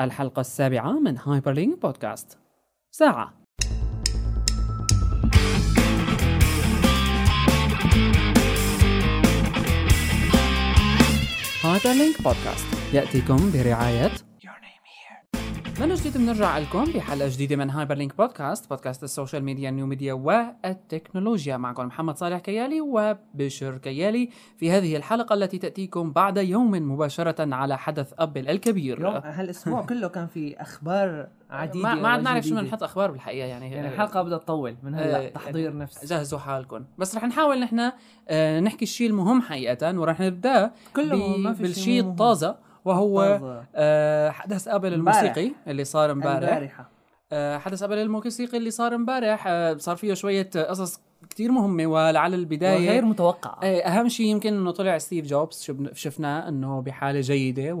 الحلقة السابعة من هايبرلينك بودكاست ساعة. هايبرلينك بودكاست يأتيكم برعاية من جديد بنرجع لكم بحلقة جديدة من هايبر لينك بودكاست بودكاست ال social media ال new media والتكنولوجيا. معكم محمد صالح كيالي وبشر كيالي في هذه الحلقة التي تأتيكم بعد يوم مباشرة على حدث أبل الكبير. يوم هالأسبوع كله كان في أخبار عديدة ما, ما عاد نعرف شو وجديدة. بنحط أخبار بالحقيقة يعني. يعني الحلقة بدها تطول من هلأ آه، تحضير نفس. جهزوا حالكم. بس رح نحاول نحن آه، نحكي الشيء المهم حقيقة ورح نبدأ كله ما في شيء بالشيء مهم. وهو طازة. آه، حدث امبارح. الموسيقي اللي صار امبارح. آه، حدث أبل الموسيقي اللي صار امبارح. آه، صار فيه شوية آه، قصص كتير مهمة ولعل البداية وغير متوقع آه، أهم شيء يمكن إنه طلع ستيف جوبز شفناه إنه بحالة جيدة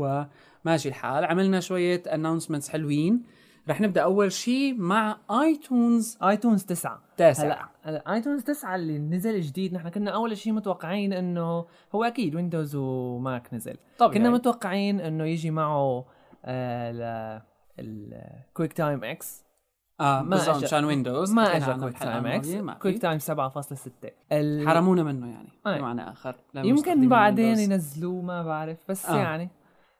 وماشي الحال. عملنا شوية announcements حلوين. رح نبدأ أول شيء مع ايتونز ايتونز 9 تاسع. هلا هلا ايتونز 9 اللي نزل جديد. نحن كنا أول شيء متوقعين إنه هو أكيد ويندوز وماك نزل. طبيعي. كنا متوقعين إنه يجي معه الكويك تايم إكس آه ما بالضبط مشان ويندوز ما اجى كويك تايم إكس كويك. تايم 7.6 ال- حرمونا منه يعني آه. بمعنى آخر. يمكن بعدين. ينزلوه ما بعرف بس. آه. يعني.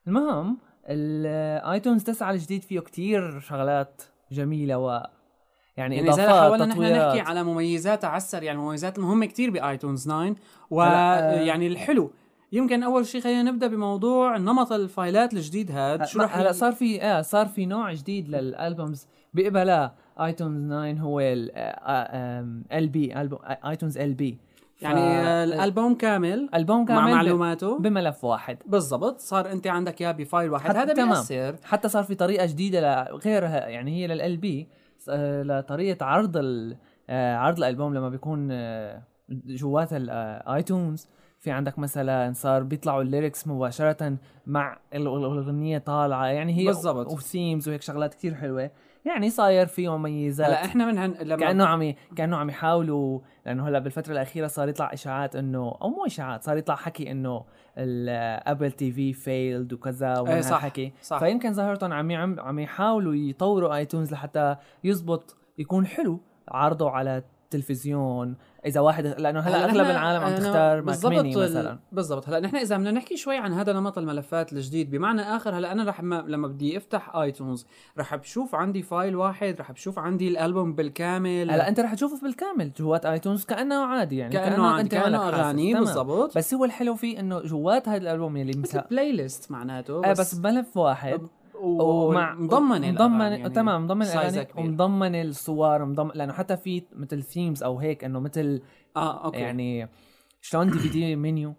المهم الايتونز 9 الجديد فيه كتير شغلات جميلة و يعني, يعني اذا حاولنا نحن نحكي على مميزاتها على السريع يعني المميزات المهمه كتير بايتونز 9 هلا، ويعني الحلو يمكن أول شيء خلينا نبدأ بموضوع نمط ال files الجديد هذا شو رح هلا صار في آه صار في نوع جديد لل albums بيقبلها iTunes 9 هو LP iTunes LP يعني آه، الألبوم كامل البوم كامل مع معلوماته بملف واحد. بالضبط. صار أنت عندك إياه ب file واحد. حتى- هذا تمام. بيأثر. حتى صار في طريقة جديدة لغيرها يعني هي LP لطريقة عرض ال- آه، عرض الألبوم لما بيكون آه، جوات ال iTunes في عندك مثلا صار بيطلعوا ال lyrics مباشرة مع ال- ال- الأغنية طالعة. يعني هي بالضبط. و themes وهيك شغلات كتير حلوة. يعني صاير فيه مميزات هلا إحنا من هن... لما كأنه عم كأنه عم يحاولوا لأنه هلا بالفترة الأخيرة صار يطلع إشاعات إنه أو مو إشاعات صار يطلع حكي إنه ال Apple TV فيلد وكذا ومن إيه صح، هالحكي صح. فيمكن ظاهرتهم عم يعم عم يحاولوا يطوروا iTunes لحتى يزبط يكون حلو عرضه على التلفزيون إذا واحد لأنه هلا أغلب العالم عم أنا تختار Mac mini مثلا بالضبط هلا نحن إذا بدنا نحكي شوي عن هذا نمط الملفات الجديد بمعنى آخر هلا أنا رح ما لما بدي أفتح iTunes رح بشوف عندي file واحد رح بشوف عندي الألبوم بالكامل هلا أنت رح تشوفه بالكامل جوات iTunes كأنه عادي يعني كأنه عندي انت كأنه. أغاني. بالضبط بس هو الحلو فيه إنه جوات هذا الألبوم يلي مثل. playlist معناته آه بس بملف واحد ومع مضمن مضمن تمام مضمن الأغاني. ومضمن الصور مضمن لأنه حتى في مثل themes أو هيك إنه مثل آه okay يعني يعني شلون DVD menu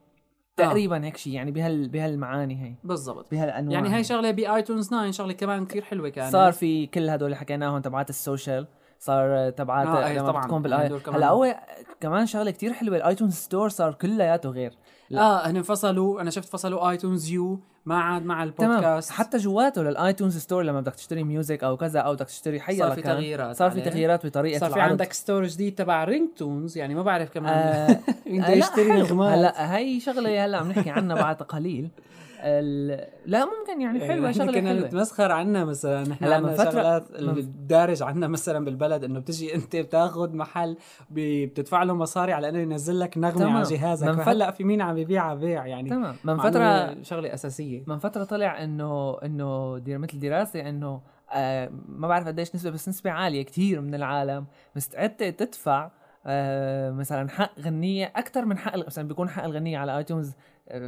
تقريبا هيك شيء يعني بهال بهالمعاني هي بالضبط بهالأنواع يعني هاي هي. شغلة ب iTunes 9 شغلة كمان كثير حلوة كانت صار في كل هدول اللي حكيناهم تبعات ال social صار تبعات آه، إيه، لما طبعاً. تكون يعني بالاي. هلا هو كمان شغلة كتير حلوة ال iTunes Store صار كلياته غير لا. آه هن فصلوا أنا شفت فصلوا iTunes U ما عاد مع تمام البودكاست حتى جواته لل iTunes Store لما بدك تشتري music أو كذا أو بدك تشتري حي صار في كان، تغييرات صار في عليه. تغييرات بطريقة صار في العرض. عندك store جديد تبع ringtones يعني ما بعرف كمان آه بده لا، يشتري حلو. نغمات هلا هي شغلة هلا عم نحكي عنها بعد قليل ال... لا ممكن يعني حلوة إحنا شغلة كنا نتمسخر عنا مثلا نحن هلا عنا من فترة- شغلات الدارج عنا مثلا بالبلد إنه بتجي أنت بتاخذ محل بتدفع له مصاري على إنه ينزل لك نغمة تمام. على جهازك. من فهلأ في مين عم يبيع؟ بيع يعني تمام. من فتره شغلة أساسية. من فترة طلع انه إنه دير مثل دراسة إنه آه ما بعرف قديش نسبة بس نسبة عالية كتير من العالم مستعدة تدفع آه مثلا حق غنية أكثر من حق مثلا بيكون حق الغنية على ايتونز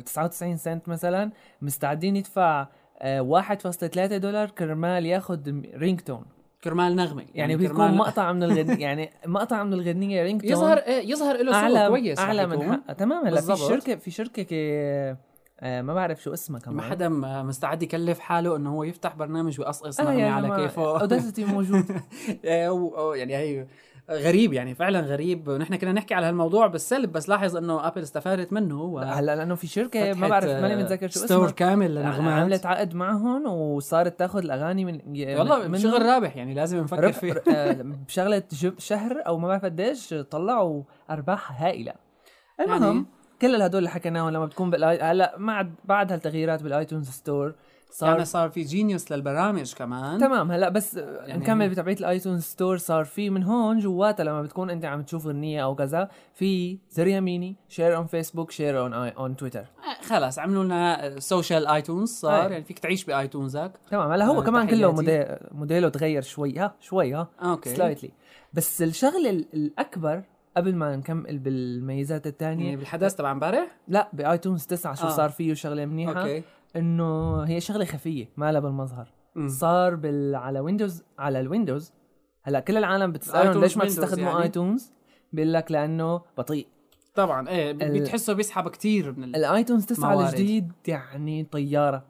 99 سنت مثلا مستعدين يدفع آه 1.3 دولار كرمال ياخذ ringtone كرمال نغمة. يعني بيكون كرمال- مقطع من الغنية يعني مقطع من الغنية ringtone يظهر إيه، يظهر له سوق كويس أعلى من يكون. حق تمام هلا في. شركة في شركة كي آه ما بعرف شو اسمها كمان. ما حدا مستعد يكلف حاله إنه هو يفتح برنامج ويقصقص آه نغمة يا على كيفه. Audacity موجود. إيه، يعني هي غريب يعني فعلا غريب. نحن كنا نحكي على هالموضوع بالسلب بس لاحظ إنه Apple استفادت منه و هلأ لأنه في شركة ما بعرف ماني متذكر شو store اسمها. كامل لنغمات. عملت عقد معهم وصارت تاخذ الأغاني من والله منهم. شغل رابح يعني لازم نفكر رب- فيه. آه، بشغلة جب- شهر أو ما بعرف قديش طلعوا أرباح هائلة. المهم يعني كل هدول اللي حكيناهم لما بتكون بالاي هلأ بعد بعد هالتغييرات بال iTunes Store صار يعني صار في Genius للبرامج كمان. تمام هلأ بس يعني- يعني نكمل بتبعيه ال iTunes Store صار في من هون جواتها لما بتكون انت عم تشوف اغنيه أو كذا في زر يميني share on Facebook share on on Twitter خلص عملوا لنا social iTunes صار. يعني فيك تعيش ب iTunes ك. تمام هلأ هو آه، كمان كله. موديل موديله تغير شوي ها شوي ها okay. Slightly بس الشغله ال- الأكبر قبل ما نكمل بالميزات يعني الثانية بالحدث تبع امبارح؟ لا ب iTunes 9 شو آه. صار فيه شغلة منيحة. okay. إنه هي شغلة خفية ما لها بالمظهر مم. صار بال على Windows على ال Windows هلأ كل العالم بتسألهم ليش ما تستخدموا يعني؟ iTunes بيقول لك لأنه بطيء طبعا إيه بتحسه بيسحب كتير من ال... ال iTunes 9 موارد. الجديد يعني طيارة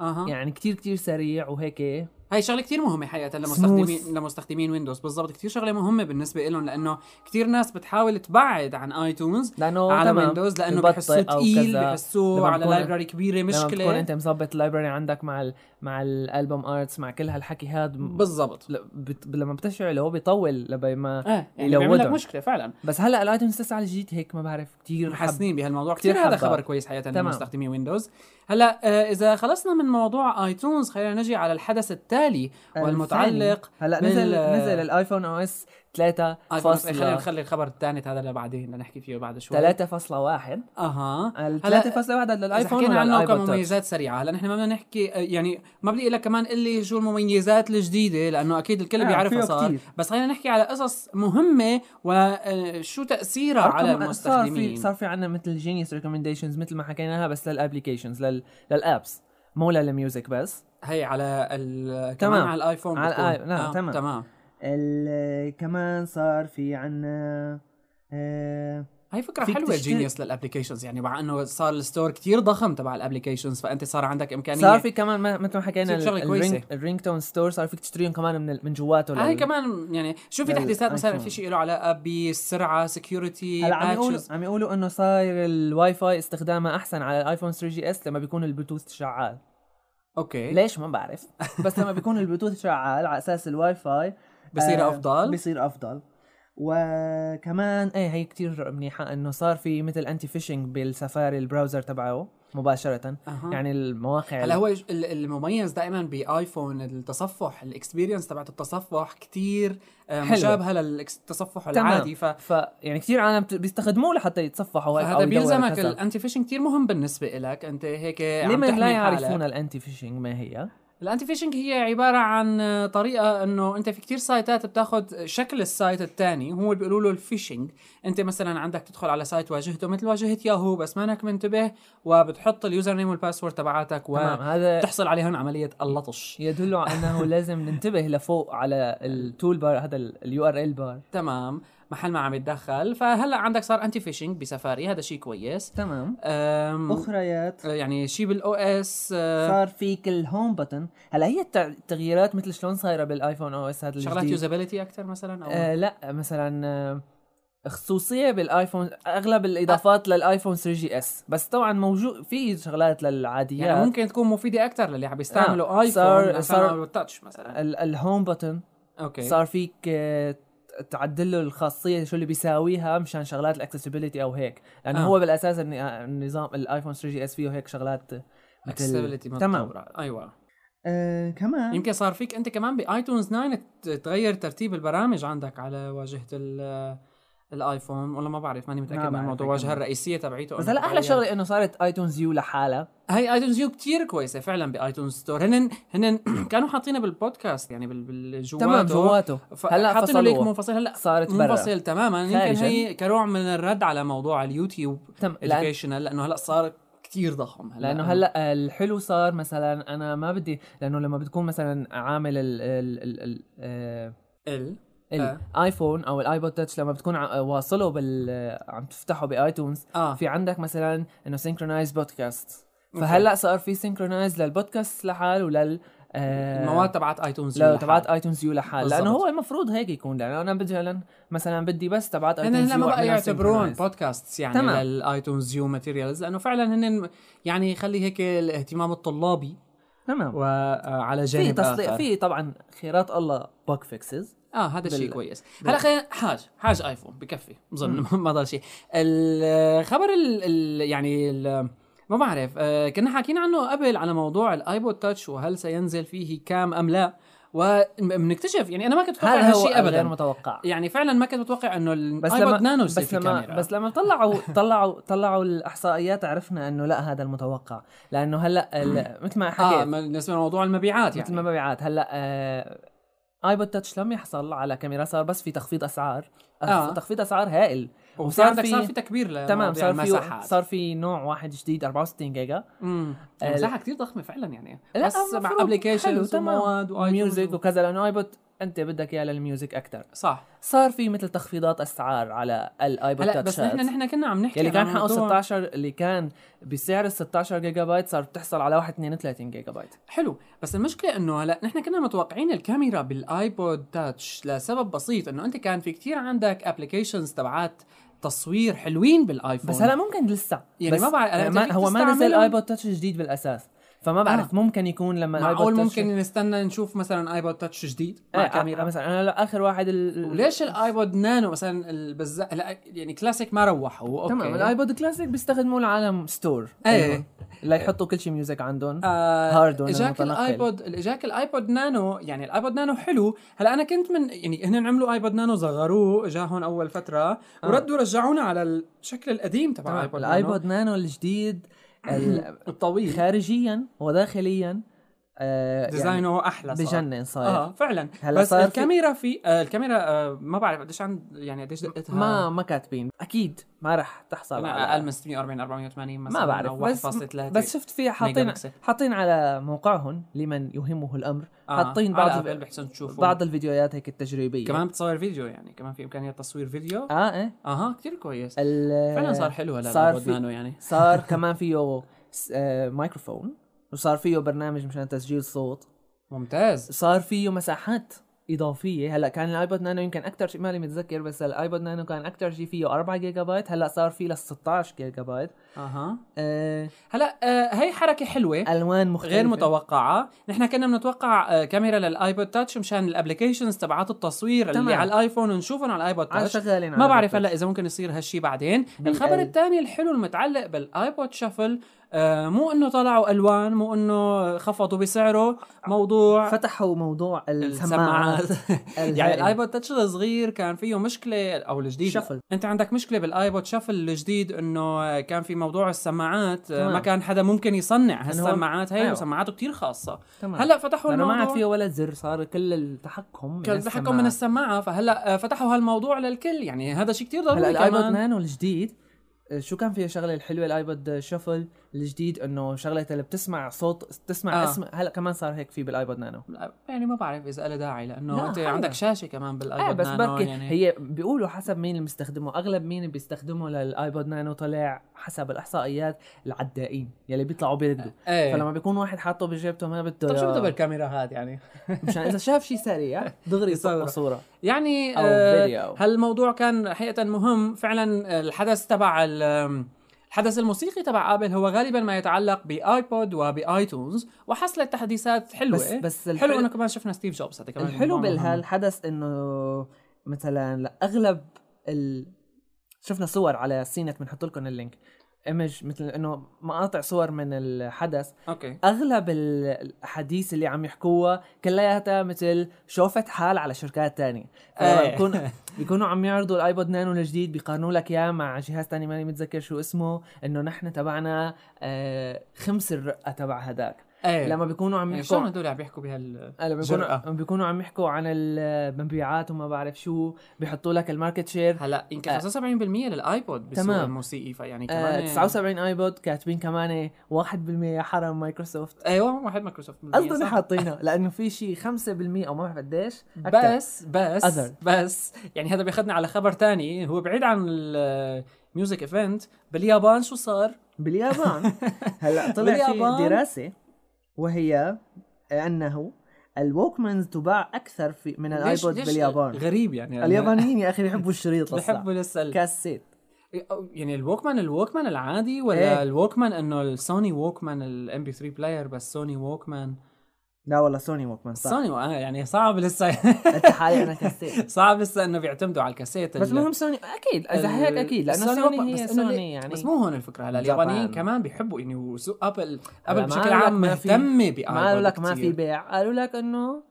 أها يعني كتير كتير سريع وهيك هاي شغلة كتير مهمة حقيقة لمستخدمين لمستخدمين Windows بالضبط كتير شغلة مهمة بالنسبة لهم لأنه كتير ناس بتحاول تبعد عن iTunes لأنه على Windows لأنه بحسوه كذا. بحسوه لما على library كبيرة لما بتكون مشكله أنت مظبط ال library عندك مع ال مع ال album arts مع كل هالحكي هذا بالضبط بت... لما بتشعله بيطول لبي ما إيه يعني بيعمل لك. مشكلة فعلا بس هلأ ال iTunes 9 الجديد هيك ما بعرف كثير حب محسنين بهالموضوع كثير هذا. خبر كويس حقيقة تمام. لمستخدمي Windows هلا آه، إذا خلصنا من موضوع iTunes خلينا نجي على الحدث التالي والمتعلق هلا نزل نزل ال iPhone OS 3 iPhone فاصلة خلينا نخلي الخبر الثاني هذا لبعدين لنحكي فيه بعد شوي 3.1 أها ال هلا 3.1 اذا لل iPhone حكينا عنه كمميزات سريعة هلا نحن ما بدنا نحكي آه، يعني ما بدي أقول لك كمان اللي شو المميزات الجديدة لأنه أكيد الكل آه، بيعرفها صار كتير. بس خلينا نحكي على قصص مهمة وشو تأثيرها على صار في المستخدمين صار في عندنا مثل Genius recommendations مثل ما حكيناها بس لل applications لل لل apps مو لل music بس هي على ال... تمام. على ال iPhone على. الآي- نعم، تمام. تمام ال- كمان صار في عنا آه، فيك حلوة تشتري- Genius لل applications يعني مع إنه صار ال store كتير ضخم تبع ال applications فأنت صار عندك إمكانية صار في كمان ما- مثل ما حكينا. ال ring ال ringtone store صار فيك تشتريهم كمان من من جواته هاي كمان يعني شو في تحديثات مثلا. في شيء له علاقه بالسرعه security هلا عم يقولوا عم يقولوا إنه صاير الواي فاي استخدامه أحسن على ال iPhone 3GS لما بيكون البلوتوث شغال. okay. ليش؟ ما بعرف. بس لما بيكون البلوتوث شغال على أساس الواي فاي بصير آه، أفضل؟ بصير أفضل وكمان إيه هي كتير منيحة إنه صار في مثل anti-phishing بال Safari ال browser تبعه مباشرة أها. يعني المواقع هلا هو ال- المميز دائما ب iPhone التصفح ال experience تبعت التصفح كتير آه،. مشابهة للتصفح. العادي ف ف يعني كتير عالم بيستخدموه لحتى يتصفحوا هذا بيلزمك. ال anti-phishing كثير مهم بالنسبة لك أنت هيك عم لمن لا. يعرفون ال anti-phishing ما هي ال anti-phishing هي عبارة عن طريقة إنه أنت في كتير سايتات بتاخذ شكل ال site الثاني هو بيقولوا له ال phishing. أنت مثلا عندك تدخل على site واجهته مثل واجهة ياهو بس مانك منتبه وبتحط ال username وال password تبعاتك تمام هذا وتحصل عليهم عملية اللطش. يدل على إنه لازم ننتبه لفوق على ال toolbar هذا ال URL bar تمام. محل ما عم يتدخل فهلأ عندك صار anti-phishing ب Safari هذا شيء كويس. تمام. أخريات. يعني شيء بال OS صار فيك ال home button هلأ هي التغييرات مثل شلون صايرة بال iPhone OS هذا شغلات الجديد usability أكثر مثلا أو؟ آه لأ مثلا آه خصوصية بال iPhone أغلب الإضافات لل iPhone 3 GS بس طبعا موجود في شغلات للعاديات. يعني ممكن تكون مفيدة أكثر للي عم يستعملوا آه، iPhone صار- صار- أو touch مثلا. ال- ال home button okay. صار فيك تعدل له الخاصية شو اللي بيساويها مشان شغلات ال accessibility أو هيك لأنه آه. آه. هو بالأساس الن- النظام ال iPhone 3 GS فيه هيك شغلات accessibility تمام أيوه آه كمان يمكن صار فيك أنت كمان ب iTunes 9 ت- تغير ترتيب البرامج عندك على واجهة ال- ال iPhone ولا ما بعرف ماني متأكد ما من الموضوع الواجهه الرئيسية تبعيته بس هلا أحلى. شغلة إنه صارت iTunes U لحالها. هي iTunes U كثير كويسة فعلا ب iTunes Store. هن هن كانوا حاطينها بالبودكاست يعني بال- بالجواته تمام جواته هلا هلا حاطينه ليك منفصل. هلا صارت برا. منفصل تماما. يمكن. هي كنوع من الرد على موضوع ال YouTube educational لأنه هلا صار كثير ضخم. هلا لأنه هلا الحلو صار مثلا أنا ما بدي لأنه لما بتكون مثلا عامل ال ال ال ال ال. ال iPhone أو ال iPod touch لما بتكون ع- واصله بال عم تفتحه ب iTunes آه في عندك مثلا إنه synchronize podcast. فهلأ صار في synchronize لل podcast لحال ولل آه، المواد تبعت iTunes لا تبعت iTunes U لحال. لأنه هو المفروض هيك يكون لأنه أنا بدي مثلا بدي بس تبعت iTunes U ما بقى يعتبرون synchronize. podcast يعني. لل iTunes U materials لأنه فعلا هن يعني يخلي هيك الاهتمام الطلابي تمام. وعلى في جانب تصليح آخر. في طبعا خيرات الله bug fixes. آه هذا بال- كويس. بال- هلا خلينا حاج حاج iPhone بكفي. بظن ما ضل شيء. الخبر ال ال يعني ال ما بعرف آه كنا حاكيين عنه قبل على موضوع ال iPod touch وهل سينزل فيه cam أم لا. وبنكتشف يعني أنا ما كنت أتوقع هذا هو هالشيء غير ابدا. متوقع. يعني فعلا ما كنت متوقع إنه بس ال iPod لما نانو بس لما بس لما طلعوا طلعوا طلعوا الإحصائيات عرفنا إنه لا هذا المتوقع. لأنه هلأ مثل ما آه حكيت. بالنسبة لموضوع المبيعات مثل ما يعني. مبيعات. هلأ آه iPod touch لم يحصل على كاميرا صار بس في تخفيض أسعار. آه. آه. تخفيض أسعار هائل. وصار عندك في- صار في تكبير تمام صار في صار في نوع واحد جديد 64 جيجا. امم مساحة كثير ضخمة فعلا يعني. لا، بس مع applications. ومواد music و... وكذا لأنه iPod أنت بدك إياه لل music أكثر صح. صار في مثل تخفيضات أسعار على ال iPod هلا touch بس نحن نحن كنا عم نحكي يلي كان حقه موضوع- 16 اللي كان بسعر ال 16 جيجا بايت صار بتحصل على واحد 32 جيجا بايت حلو بس المشكلة إنه هلا نحن كنا متوقعين الكاميرا بال iPod touch لسبب بسيط إنه أنت كان في كتير عندك applications تبعات تصوير حلوين بال iPhone بس هلا ممكن لسه يعني ما بعرف- أنت ما هو ما نزل؟ iPod touch جديد بالأساس فما بعرف آه. ممكن يكون لما معقول ممكن نستنى نشوف مثلا iPod touch جديد مع مع كاميرا مثلا أنا لا آخر واحد ال... وليش ال iPod nano مثلا البز... لا يعني كلاسيك ما روحوا okay تمام ال iPod classic بيستخدموه العالم store إيه. اللي يحطوا كل شيء music عندهم. آه hard إجاك. ال iPod إجاك ال iPod nano يعني ال iPod nano حلو. هلا أنا كنت من يعني هن عملوا iPod nano صغروه اجاهم أول فترة. وردوا رجعونا على الشكل القديم تبع. ال iPod nano ال iPod nano الجديد ال- الطويل. خارجيا وداخليا آه يعني design ه أحلى صار بجنن صاير. آه فعلا. هلا بس صار الكاميرا في آه الكاميرا آه ما بعرف قديش عند يعني قديش دقتها. ما ما كاتبين. أكيد ما رح تحصل على أقل من 640 480 مثلا ما بعرف بس 1.3 بس شفت في mega حاطين. حاطين على موقعهم لمن يهمه الأمر. آه، حاطين على بعض Apple بحسن تشوفوا بعض الفيديوهات هيك التجريبية. كمان بتصور فيديو يعني كمان في إمكانية تصوير فيديو. آه إيه. أها كثير كويس. ال- فعلا صار حلو هلا صار في يعني. صار كمان فيه آه، مايكروفون. وصار فيه برنامج مشان تسجيل صوت. ممتاز. صار فيه مساحات إضافية. هلأ كان ال iPod nano يمكن أكثر شيء مالي متذكر بس ال iPod nano كان أكثر شيء فيه 4 جيجا بايت هلأ صار فيه لل 16 جيجا بايت أها. آه هلأ آه هي حركة حلوة. ألوان مختلفة. غير متوقعة، نحن كنا بنتوقع آه، كاميرا لل iPod Touch مشان ال applications تبعات التصوير اللي تمام. على ال iPhone ونشوفهم على ال iPod على Touch شغالين ما على بعرف. هلأ إذا ممكن يصير هالشي بعدين. الخبر ال- الثاني الحلو المتعلق بال iPod Shuffle مو إنه طلعوا ألوان مو إنه خفضوا بسعره موضوع فتحوا موضوع السماعات يعني. ال iPod Touch الصغير كان فيه مشكلة أو الجديد Shuffle. أنت عندك مشكلة بال iPod Shuffle الجديد إنه كان في موضوع السماعات تمام. ما كان حدا ممكن يصنع هالسماعات هي أيوة. وسماعاته كتير خاصة تمام. هلأ فتحوا لأنه ما الموضوع عاد فيه ولا زر صار كل التحكم كان التحكم. من السماعة فهلأ آه، فتحوا هالموضوع للكل يعني هذا شيء كتير هلأ ضروري ال iPod كمان نانو الجديد آه، شو كان فيها شغلة الحلوة ال iPod Shuffle الجديد إنه شغلة اللي بتسمع صوت تسمع آه. آه. اسم هلا كمان صار هيك في بال iPod Nano يعني ما بعرف إذا له داعي لأنه لا، أنت حلو. عندك شاشة كمان بال iPod بس نانو بركي يعني هي بيقولوا حسب مين اللي بيستخدمه أغلب مين اللي بيستخدمه لل iPod Nano طلع حسب الإحصائيات العدائين يلي بيطلعوا بيردوا إيه فلما بيكون واحد حاطه بجيبته ما بده طب شو بده بالكاميرا هاد يعني مشان إذا شاف شيء سريع دغري يصور. يصور صورة يعني أو آه. هالموضوع كان حقيقة مهم فعلا الحدث تبع الحدث الموسيقي تبع آبل هو غالبا ما يتعلق ب iPod وب iTunes وحصلت تحديثات حلوة بس بس حلو الحلو إنه كمان شفنا ستيف جوبز هذا كمان الحلو. بهالحدث إنه مثلا لاغلب ال... شفنا صور على CNET بنحط لكم ال link image مثل إنه مقاطع صور من الحدث. أوكي. أغلب ال- الاحاديث اللي عم يحكوها كلياتها مثل شوفت حال على شركات تانية. إيه. بيكون بيكونوا عم يعرضوا ال iPod Nano الجديد بيقارنوا لك إياه مع جهاز تاني ماني متذكر شو اسمه إنه نحن تبعنا آه خمس الرقة تبع هداك. إيه لما بيكونوا عم يعني يحكوا شلون هدول عم بيحكوا بهال هلا بيكونوا جرأة. بيكونوا عم يحكوا عن المبيعات وما بعرف شو بيحطوا لك الماركت شير هلا يمكن آه. 75% للآيبود بالسوق تمام. الموسيقي فيعني آه كمان 79 آيبود كاتبين كمان 1% حرم مايكروسوفت أيوه واحد مايكروسوفت قصدي؟ حاطينها لأنه في شيء 5% أو ما بعرف قديش. بس بس Other. بس يعني هذا بياخذنا على خبر تاني هو بعيد عن الميوزك ايفنت باليابان شو صار؟ باليابان هلا طلع في؟ دراسة وهي أنه ال Walkmans تباع أكثر في من ال iPod ليش باليابان. غريب يعني. اليابانيين يا أخي بيحبوا الشريط لسه بحبوا لسه كاسيت. يعني ال Walkman ال Walkman العادي ولا إيه. ال Walkman إنه السوني Walkman ال MP3 player بس سوني Walkman؟ لا والله سوني Walkman صح. سوني آه يعني صعب لسه. أنت حالي أنا كاسيت صعب لسه إنه بيعتمدوا على الكاسيت بس المهم سوني أكيد إذا هيك أكيد لأنه سوني Walkman- هي سوني. يعني. بس مو هون الفكرة هلا. اليابانيين كمان بيحبوا إنه سوق أبل أبل بشكل عام مهتمة ب iPod ما قالوا لك ما في. بيع قالوا لك إنه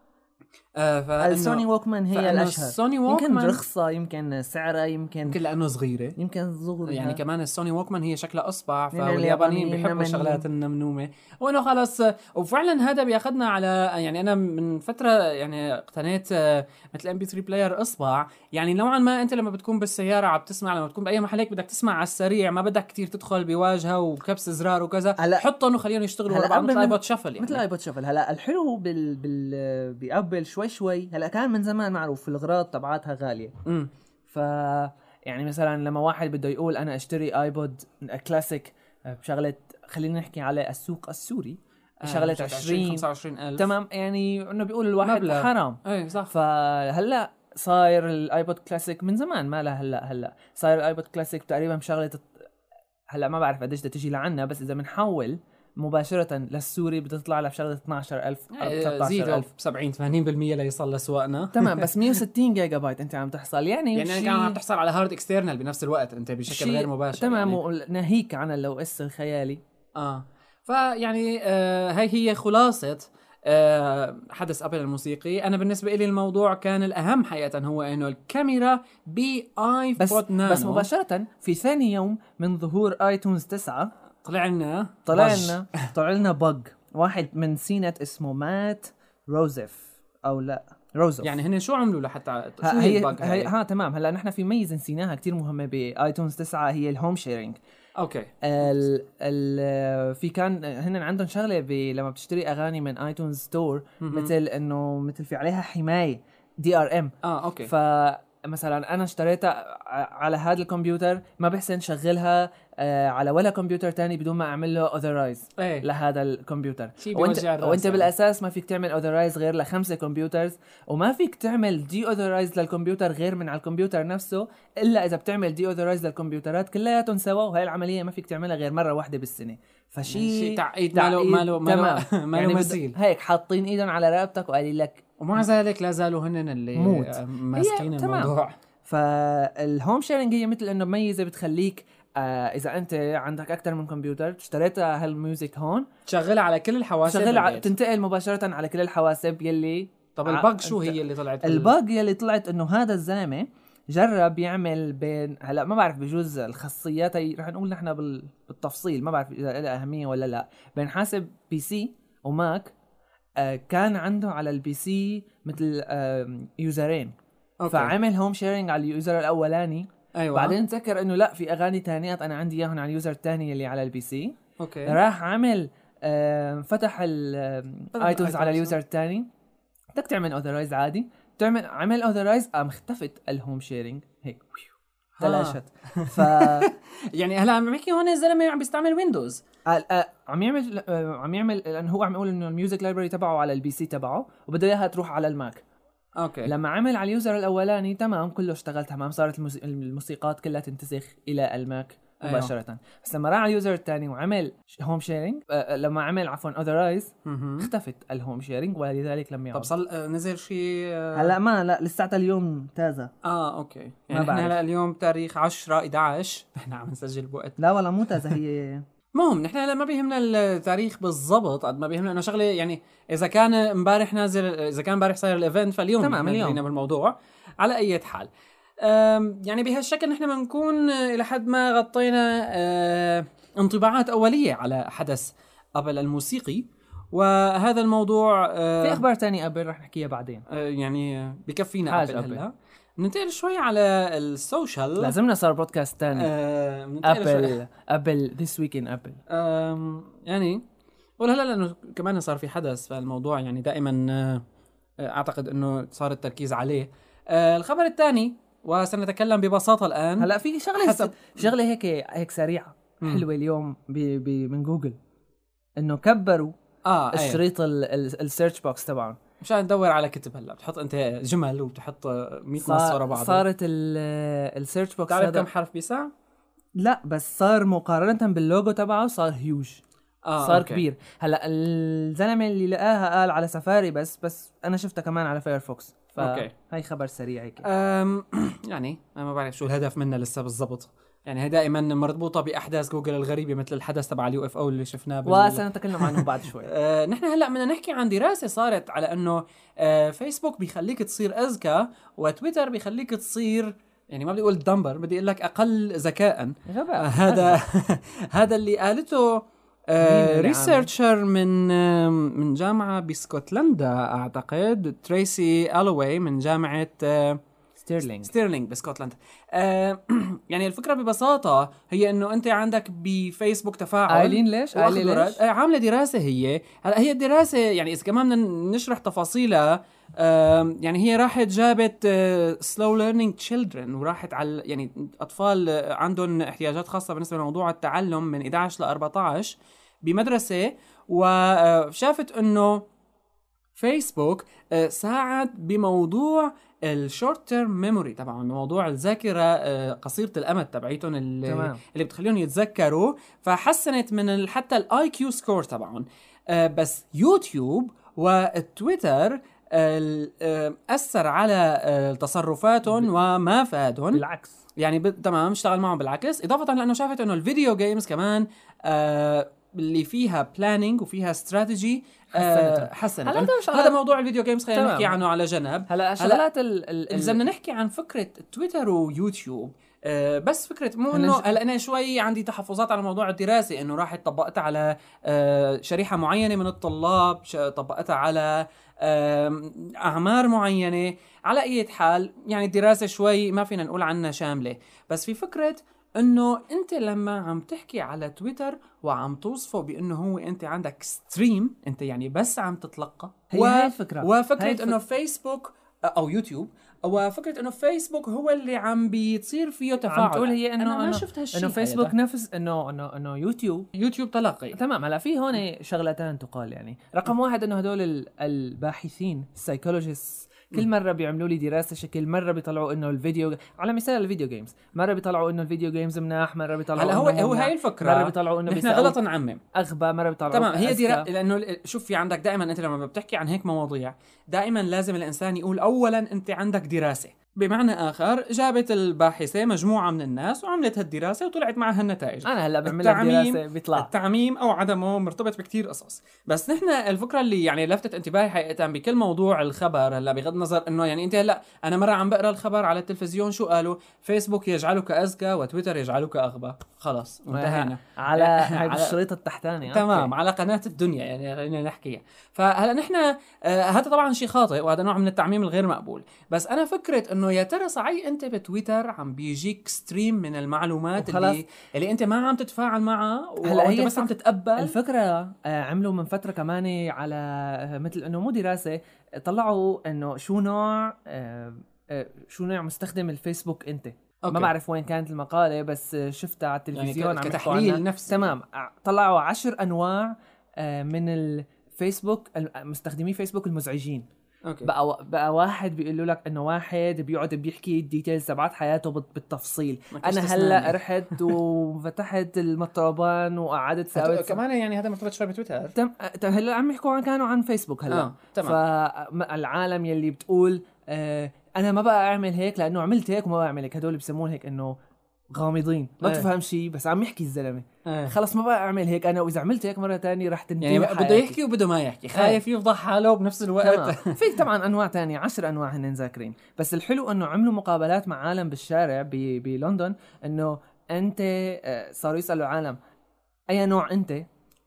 آه السوني Walkman هي الأشهر. السوني يمكن Walkman رخصة يمكن سعرها يمكن يمكن لأنه صغيرة. يمكن صغر يعني كمان السوني Walkman هي شكلها أصبع فاليابانيين اليابانيين بيحبوا. الشغلات النمنومة. وإنه خلص وفعلا هذا بياخذنا على يعني أنا من فترة يعني اقتنيت آه، مثل MP3 player أصبع. يعني نوعا ما أنت لما بتكون بالسيارة عم تسمع لما تكون بأي محل هيك بدك تسمع على السريع ما بدك كتير تدخل بواجهة وكبس زرار وكذا. هلا- حطهم وخليهم يشتغلوا ورا بعض مثل iPod Shuffle يعني. مثل iPod Shuffle هلا الحلو بال بال بأبل شوي شوي. هلا كان من زمان معروف الاغراض تبعاتها غالية. امم ف يعني مثلا لما واحد بده يقول أنا أشتري iPod Classic بشغلة خلينا نحكي على السوق السوري شغلة 20 25 ألف. تمام يعني إنه بيقول الواحد مبلغ. حرام. إيه صح. فهلأ صاير ال iPod Classic من زمان ما لا هلأ هلأ. صاير ال iPod Classic تقريبا بشغلة هلأ ما بعرف قديش بدها تجي لعنا بس إذا بنحول مباشرة للسوري بتطلع لها بشغلة 12000 أو إيه، 13000 زيدوا ب 70 80% ليصل لسواقنا تمام بس 160 جيجا بايت انت عم تحصل. يعني يعني شي- عم تحصل على hard external بنفس الوقت انت بشكل شي- غير مباشر تمام يعني. وناهيك عن ال OS الخيالي. آه. فيعني آه هاي هي خلاصة آه حدث أبل الموسيقي. أنا بالنسبة لي الموضوع كان الأهم حقيقة هو إنه الكاميرا ب iPod بس نانو. بس مباشرة في ثاني يوم من ظهور iTunes 9 طلع لنا طلع. لنا. طلع لنا bug واحد من CNET اسمه Matt Rosoff أو لا Rosoff يعني هن شو عملوا لحتى شو ها هي هي؟ ها تمام. هلا نحن في ميزة نسيناها كتير مهمة ب iTunes 9 هي ال home sharing أوكي. ال ال في كان هن عندهم شغلة لما بتشتري أغاني من iTunes Store مثل إنه مثل في عليها حماية DRM آه أوكي. فمثلا أنا اشتريتها على هذا الكمبيوتر ما بحسن شغلها آه، على ولا كمبيوتر تاني بدون ما أعمل له authorize إيه. لهذا الكمبيوتر. وانت وأنت يعني. بالأساس ما فيك تعمل authorize غير لخمسة computers وما فيك تعمل deauthorize للكمبيوتر غير من على الكمبيوتر نفسه إلا إذا بتعمل deauthorize للكمبيوترات كلياتهم سوا وهي العملية ما فيك تعملها غير مرة واحدة بالسنة. فشي شي تعقيد ماله ماله ماله تمام ماله يعني بد- مثيل هيك حاطين إيدهم على رقبتك وقال لك ومع ذلك لا زالوا هن اللي موت. آه، ماسكين. الموضوع فال home sharing هي مثل إنه ميزه بتخليك آه إذا أنت عندك أكثر من كمبيوتر اشتريت هال music هون تشغلها على كل الحواسب شغل ع-. تنتقل مباشرة على كل الحواسب يلي طب ع- ال bug شو هي اللي طلعت ال bug يلي طلعت إنه هذا الزلمة جرب يعمل بين هلا ما بعرف بجوز الخاصيات هي رح نقول نحن بال... بالتفصيل ما بعرف إذا لها أهمية ولا لا. بين حاسب PC وماك آه كان عنده على ال PC مثل آه user ين. Okay. فعمل home sharing على ال user الأولاني. أيوه. بعدين تذكر إنه لا في أغاني تانيات أنا عندي إياهم على ال user الثاني اللي على ال PC okay. راح عمل آه فتح ال iTunes على. ال user الثاني بدك تعمل authorize عادي. تعمل عمل authorize قام اختفت ال home sharing هيك. تلاشت ف يعني هلا عم بحكي هون الزلمة عم بيستعمل ويندوز آه، آه، عم يعمل آه، عم يعمل لأنه هو عم يقول إنه ال music library تبعه على ال PC تبعه وبده إياها تروح على الماك. Okay. لما عمل على ال user الأولاني تمام كله اشتغل تمام صارت الموسي- الموسيقات كلها تنتسخ إلى الماك. أيوة. مباشرة. بس لما راح على ال user الثاني وعمل home sharing لما عمل عفوا authorize مهم. اختفت ال home sharing ولذلك لم يعد. طب صل آه، نزل شيء آه؟ هلأ ما لا لساتها اليوم تازة. آه okay. يعني ما إحنا. هلأ اليوم تاريخ 10 11 إحنا عم نسجل بوقت. لا والله مو تازة هي المهم نحن هلأ ما بيهمنا التاريخ بالضبط قد ما بيهمنا إنه شغلة يعني إذا كان امبارح نازل إذا كان امبارح صاير ال event فاليوم تمام، نحن اليوم. بالموضوع على أي حال. يعني بهالشكل نحن بنكون آه، إلى حد ما غطينا آه، انطباعات أولية على حدث أبل الموسيقي. وهذا الموضوع آه، في أخبار تانية قبل رح نحكيها بعدين. يعني بكفينا أبل. هلا. ننتقل شوي على ال social. لازمنا صار بودكاست تاني. آه، شوي- أبل Apple this week in Apple يعني ولا هلا لأنه كمان صار في حدث فالموضوع يعني دائما أعتقد إنه صار التركيز عليه. آه، الخبر الثاني وسنتكلم ببساطة الآن. هلا في شغلة حسب- شغلة هيك هيك سريعة مم. حلوة اليوم ب ب من جوجل. إنه كبروا آه إيه. الشريط ال search box تبعهم. مشان تدور على كتب هلا بتحط أنت جمل وبتحط 100 نص ورا بعض. صارت ال search box بتعرف هذا كم حرف بيسع؟ لا بس صار مقارنة باللوجو تبعه صار هيوج آه صار okay. كبير. هلا الزلمة اللي لقاها قال على سفاري بس بس أنا شفتها كمان على فايرفوكس فهي خبر سريع هيك. يعني أنا ما بعرف شو الهدف منها لسه بالضبط. يعني هي دائما مربوطة بأحداث جوجل الغريبة مثل الحدث تبع ال UFO اللي شفناه بال... وسنتكلم عنه بعد شوي. آه، نحن هلأ بدنا نحكي عن دراسة صارت على إنه آه، فيسبوك بيخليك تصير أذكى وتويتر بيخليك تصير يعني ما بدي أقول dumber بدي أقول لك أقل ذكاء آه، غباء هذا هذا اللي قالته researcher من آه، من جامعة باسكتلندا أعتقد تريسي ألوي من جامعة آه، ستيرلينج ستيرلينج باسكتلندا آه، يعني الفكرة ببساطة هي إنه أنت عندك بفيسبوك تفاعل قايلين ليش؟ قايلين. ليش؟ آه، عاملة دراسة هي هلا هي الدراسة يعني إذا كمان بدنا نشرح تفاصيلها يعني هي راحت جابت slow learning children وراحت على يعني أطفال عندهم احتياجات خاصة بالنسبة لموضوع التعلم من 11 ل 14 بمدرسة وشافت إنه فيسبوك آه، ساعد بموضوع ال short term memory طبعا موضوع الذاكرة آه، قصيرة الأمد تبعيتهم اللي, تمام. اللي بتخليهم يتذكروا فحسنت من حتى ال IQ score تبعهم آه، بس يوتيوب والتويتر ال- آه، أثر على آه، تصرفاتهم وما فادهم بالعكس يعني. تمام اشتغل معهم بالعكس إضافة لأنه شافت إنه ال video games كمان آه اللي فيها planning وفيها استراتيجي حسنت. حسنت هلا هذا, موضوع ال video games خلينا. نحكي عنه على جنب. هلا شغلات ال ال إذا بدنا نحكي عن فكرة تويتر ويوتيوب آه بس فكرة مو إنه هلا أنا شوي عندي تحفظات على موضوع الدراسة إنه راحت طبقتها على آه شريحة معينة من الطلاب طبقتها على آم، أعمار معينة. على أي حال يعني الدراسة شوي ما فينا نقول عنها شاملة. بس في فكرة إنه أنت لما عم تحكي على تويتر وعم توصفه بإنه هو أنت عندك stream أنت يعني بس عم تتلقى هي هاي الفكرة. هاي وفكره إنه فيسبوك أو يوتيوب وفكرة إنه فيسبوك هو اللي عم بيصير فيه تفاعل. عم تقول هي إنه أنا ما شفت هالشيء إنه فيسبوك. نفس انه انه إنه يوتيوب يوتيوب تلقي. تمام هلا في هون شغلتان تقال يعني. رقم واحد إنه هدول ال- الباحثين ال psychologist كل مرة بيعملوا لي دراسة شكل مرة بيطلعوا إنه الفيديو على مثال ال video games مرة بيطلعوا إنه ال video games مناح مرة بيطلعوا هلا هو إنه هو هاي الفكرة. مرة بيطلعوا إنه نحن غلط نعمم. أغبى مرة بيطلعوا تمام هي. درا... لأنه شوف في عندك دائما أنت لما بتحكي عن هيك مواضيع دائما لازم الإنسان يقول اولا أنت عندك دراسة. بمعنى آخر جابت الباحثة مجموعة من الناس وعملت هالدراسه وطلعت معها النتائج. أنا هلأ بعمل دراسه بيطلع. التعميم أو عدمه مرتبط بكتير قصص. بس نحن الفكرة اللي يعني لفتت انتباهي حقيقة بكل موضوع الخبر هلأ بغض النظر إنه يعني أنت هلأ أنا مرة عم بقرأ الخبر على التلفزيون شو قالوا؟ فيسبوك يجعلك اذكى وتويتر يجعلك أغبى. خلص انتهينا. على على- بالشريط التحتاني تمام. على قناة الدنيا يعني خلينا نحكيها. فهلأ نحن آه هذا طبعا شيء خاطئ وهذا نوع من التعميم الغير مقبول. بس أنا فكرة إنه يا ترى صحيح أنت بتويتر عم بيجيك ستريم من المعلومات. اللي اللي أنت ما عم تتفاعل معها هلأ وانت هي بس عم تتقبل الفكرة آه، عملوا من فترة كمان على آه، مثل إنه مو دراسة طلعوا إنه شو نوع آه، شو نوع مستخدم الفيسبوك أنت أوكي. ما بعرف وين كانت المقالة بس شفتها على يعني التلفزيون يحكوا كتحليل. نفسي. تمام طلعوا عشر أنواع من الفيسبوك مستخدمي فيسبوك المزعجين أوكي. بقى و- بقى واحد بيقول لك إنه واحد بيقعد بيحكي ال details تبعت حياته بال- بالتفصيل. أنا هلأ. رحت وفتحت المرطبان وقعدت ساويت كمان يعني هذا مرتبط شوي بتويتر تم تم هلأ عم يحكوا عن كانوا عن فيسبوك هلأ. آه، تمام. فالعالم يلي بتقول آه أنا ما بقى أعمل هيك لأنه عملت هيك وما بقى أعمل هيك. هدول بسمون هيك إنه غامضين ما إيه. تفهم شيء بس عم يحكي الزلمة. آه. خلص ما بقى أعمل هيك أنا وإذا عملت هيك مرة تانية رح تنتهي يعني بده. يحكي وبده ما يحكي خايف يفضح حاله بنفس الوقت. في طبعا أنواع تانية عشر أنواع هن ذاكرين. بس الحلو إنه عملوا مقابلات مع عالم بالشارع بلندن إنه أنت آه، صاروا يسألوا عالم أي نوع أنت؟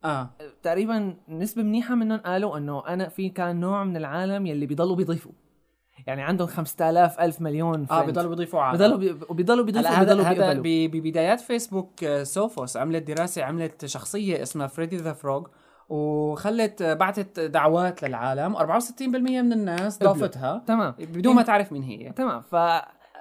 آه. تقريبا نسبة منيحة منهم قالوا إنه أنا في كان نوع من العالم يلي بيضلوا بيضيفوا. يعني عندهم 5000 ألف مليون آه. بضلوا بيضيفوا على بيضلوا بي... وبيضلوا بيضيفوا هلا هذا هذا ببدايات فيسبوك آه، سوفوس عملت دراسة عملت شخصية اسمها Freddy the Frog وخلت آه، بعثت دعوات للعالم. 64% من الناس. ضافتها. تمام. بدون ما تعرف مين هي. تمام. ف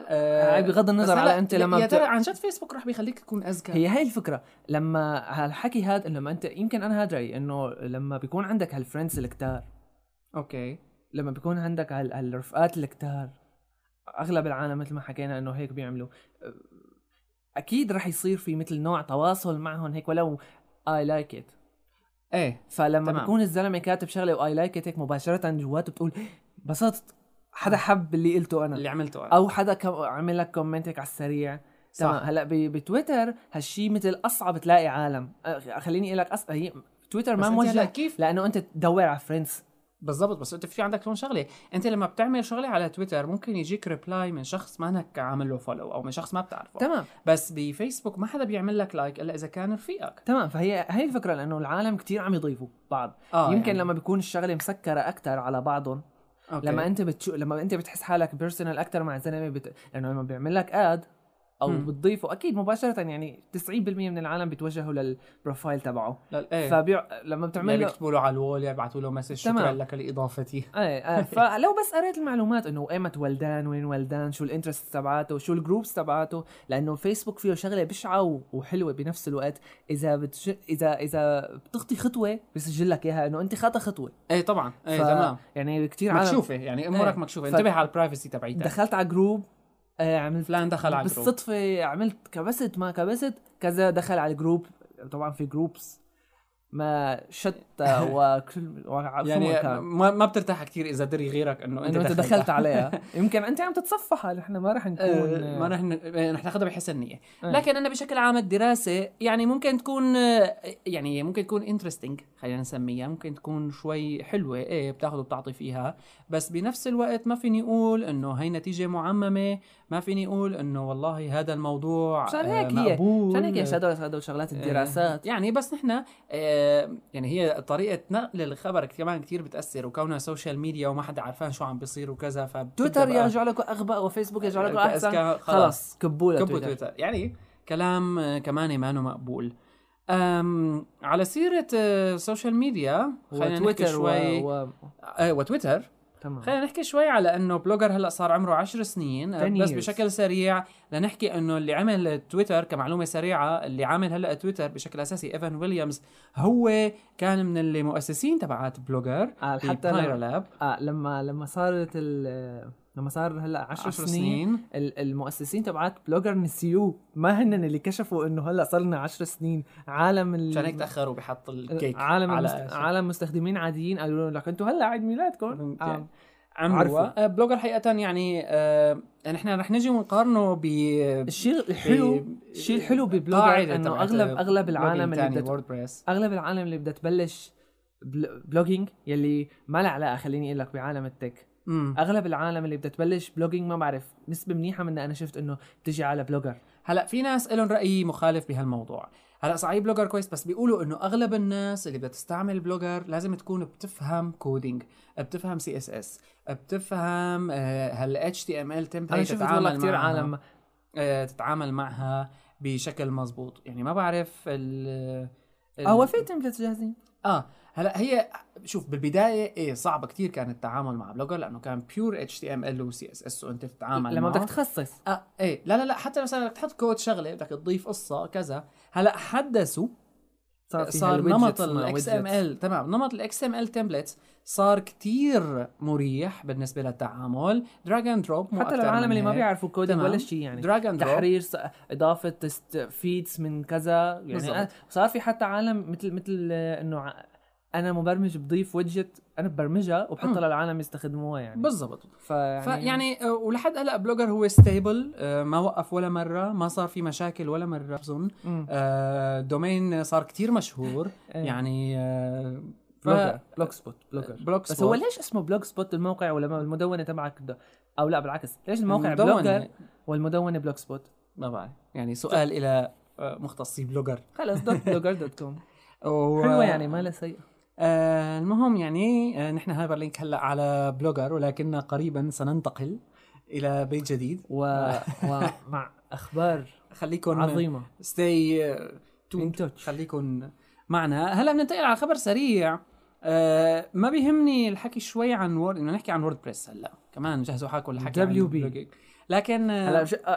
آه، هاي بغض النظر على يا- لما يا ترى عن جد فيسبوك رح بيخليك تكون أذكى؟ هي هاي الفكرة. لما هالحكي هذا لما انت يمكن أنا هاد رأيي إنه لما بيكون عندك هال friends الكتار. أوكي. لما بيكون عندك هال... هالرفقات الكتار أغلب العالم مثل ما حكينا إنه هيك بيعملوا. أكيد رح يصير في مثل نوع تواصل معهم هيك ولو اي like it إيه فلما تمام. بكون الزلمة كاتب شغلة واي like هيك مباشرة جواته بتقول انبسطت حدا حب اللي قلته أنا. اللي عملته أنا. أو حدا كم عمل لك comment هيك على السريع. صح. تمام هلأ ب- بتويتر هالشي مثل أصعب تلاقي عالم. خليني أقول لك أص... هي تويتر ما موجه كيف؟ لأنه أنت تدور على friends بالضبط بس أنت في عندك لون شغله أنت لما بتعمل شغله على تويتر ممكن يجيك reply من شخص ما أنك عامل له follow أو من شخص ما بتعرفه. تمام. بس بفيسبوك ما حدا بيعمل لك like إلا إذا كان رفيقك. تمام. فهي هي الفكرة لأنه العالم كتير عم يضيفوا بعض. آه يمكن يعني. لما بيكون الشغلة مسكرة أكثر على بعضهم أوكي. لما أنت بتشو... لما أنت بتحس حالك personal أكثر مع زلمة بت... لأنه لما بيعمل لك add أو مم. بتضيفه. أكيد مباشرة يعني 90% من العالم بيتوجهوا لل profile تبعه. إيه. فبيع... لما بتعمل له بيكتبوا له على ال wall يا بيبعتوا له message شكرا. لك لإضافتي. إيه إيه. فلو بس قريت المعلومات إنه ايمت ولدان وين ولدان شو ال interest تبعاته شو ال groups تبعاته لأنه الفيسبوك فيه شغلة بشعة وحلوة بنفس الوقت. إذا بتش... إذا إذا بتخطي خطوة بيسجل لك إياها إنه أنت خطا خطوة. إيه طبعا. إيه ف- تمام. يعني كثير عالم. مكشوفة يعني أمورك إيه. مكشوفة. ف- انتبه على ال privacy تبعيتك. دخلت على group آه عملت فلان دخل على ال group. بالصدفة عملت كبست ما كبست كذا دخل على ال group. طبعا في groups ما شتى وكل يعني ما, ما بترتاح كثير إذا دري غيرك إنه أنت أنت دخلت. عليها. يمكن أنت عم تتصفحها نحن ما رح نكون آه، ما رح ن- رح ناخذها بحسن نية. آه. لكن أنا بشكل عام الدراسة يعني ممكن تكون آه، يعني ممكن تكون interesting خلينا نسميها. ممكن تكون شوي حلوة إيه بتاخذ وبتعطي فيها. بس بنفس الوقت ما فيني أقول إنه هي نتيجة معممة. ما فيني أقول إنه والله هذا الموضوع مشان آه، هيك هي. مشان هيك هدول شغلات الدراسات. يعني بس نحن آه، يعني هي طريقه نقل الخبر كمان كثير بتأثر وكونها social media وما حدا عارفان شو عم بيصير وكذا فبتبدأ تويتر بقى- يرجع لكم اغبى وفيسبوك يرجع لكم أحسن. خلاص. خلاص. كبوا كبوا تويتر تويتر يعني كلام آه، كمان ما مقبول. أم على سيرة آه، ال social media خلينا نحكي شوي و... و... آه، وتويتر تمام خلينا نحكي شوي على إنه بلوجر هلأ صار عمره عشر سنين 10 بس. بشكل سريع لنحكي إنه اللي عمل تويتر كمعلومة سريعة اللي عامل هلأ تويتر بشكل أساسي إيفان ويليامز هو كان من اللي مؤسسين تبعات بلوجر آه حتى لما, لاب آه لما لما صارت ال... لما صار هلأ 10 10 سنين, سنين. ال- المؤسسين تبعات بلوجر نسيوه. ما هن اللي كشفوا إنه هلأ صار لنا 10 سنين. عالم ال... مشان هيك تأخروا بحط الكيك عالم على المست... عالم مستخدمين عاديين قالوا لك أنتم هلأ عيد ميلادكم. يعني آه. عمروا عرفوا. آه، بلوجر حقيقة يعني آه نحن رح نجي ونقارنه ب الشيء الحلو الشيء الحلو ببلوجر إنه اغلب أغلب العالم اللي بدها أغلب العالم اللي بدها تبلش بل- blogging يلي ما لها علاقة خليني أقول لك بعالم ال tech أغلب العالم اللي بدها تبلش blogging ما بعرف نسبة منيحة من أنا شفت إنه بتجي على بلوجر هلأ في ناس لهم رأي مخالف بهالموضوع. هلأ صحيح بلوجر كويس بس بيقولوا إنه أغلب الناس اللي بدها تستعمل بلوجر لازم تكون بتفهم coding بتفهم CSS بتفهم آه، هال HTML أنا شفت والله كثير عالم آه، تتعامل معها بشكل مزبوط يعني ما بعرف ال هو في templates جاهزين؟ آه هلا هي شوف بالبداية إيه صعبة كتير كان التعامل مع بلوجر لأنه كان بيور اتش تي ام ال وسي اس اس وأنت تتعامل لما. بدك تخصص آه إيه لا لا لا حتى مثلا بدك تحط كود شغلة بدك تضيف قصة كذا هلا حدثوا صار صار نمط ال XML تمام نمط ال XML templates صار كتير مريح بالنسبة للتعامل drag and drop حتى للعالم اللي ما بيعرفوا coding تمام. ولا شيء يعني drag and تحرير إضافة feeds من كذا. يعني أنا- صار في حتى عالم مثل مثل آه، إنه أنا مبرمج بضيف widget أنا ببرمجها. وبحطها للعالم يستخدموها يعني. بالضبط. فيعني, فيعني آه، ولحد هلأ بلوجر هو stable ما وقف ولا مرة ما صار في مشاكل ولا مرة بظن مم. آه، domain صار كتير مشهور. إيه. يعني آه، ف- Blogger Blogspot Blogger بس Blogspot. هو ليش اسمه Blogspot الموقع ولا المدونة تبعك ده؟ أو لا بالعكس ليش الموقع. Blogger والمدونة Blogspot ما بعرف. يعني سؤال إلى آه، مختصي Blogger. خلص دوت Blogger dot com و- حلوة يعني ما لها شيء آه المهم يعني آه نحن Hyperlink هلا على Blogger ولكن قريبا سننتقل إلى بيت جديد و... ومع أخبار خليكم عظيمة stay in touch. خليكم معنا هلا بننتقل على خبر سريع آه ما بيهمني الحكي شوي عن Word انه نحكي عن WordPress هلا كمان جهزوا حالكم عن WP. blogging. لكن هلا. آه، آه،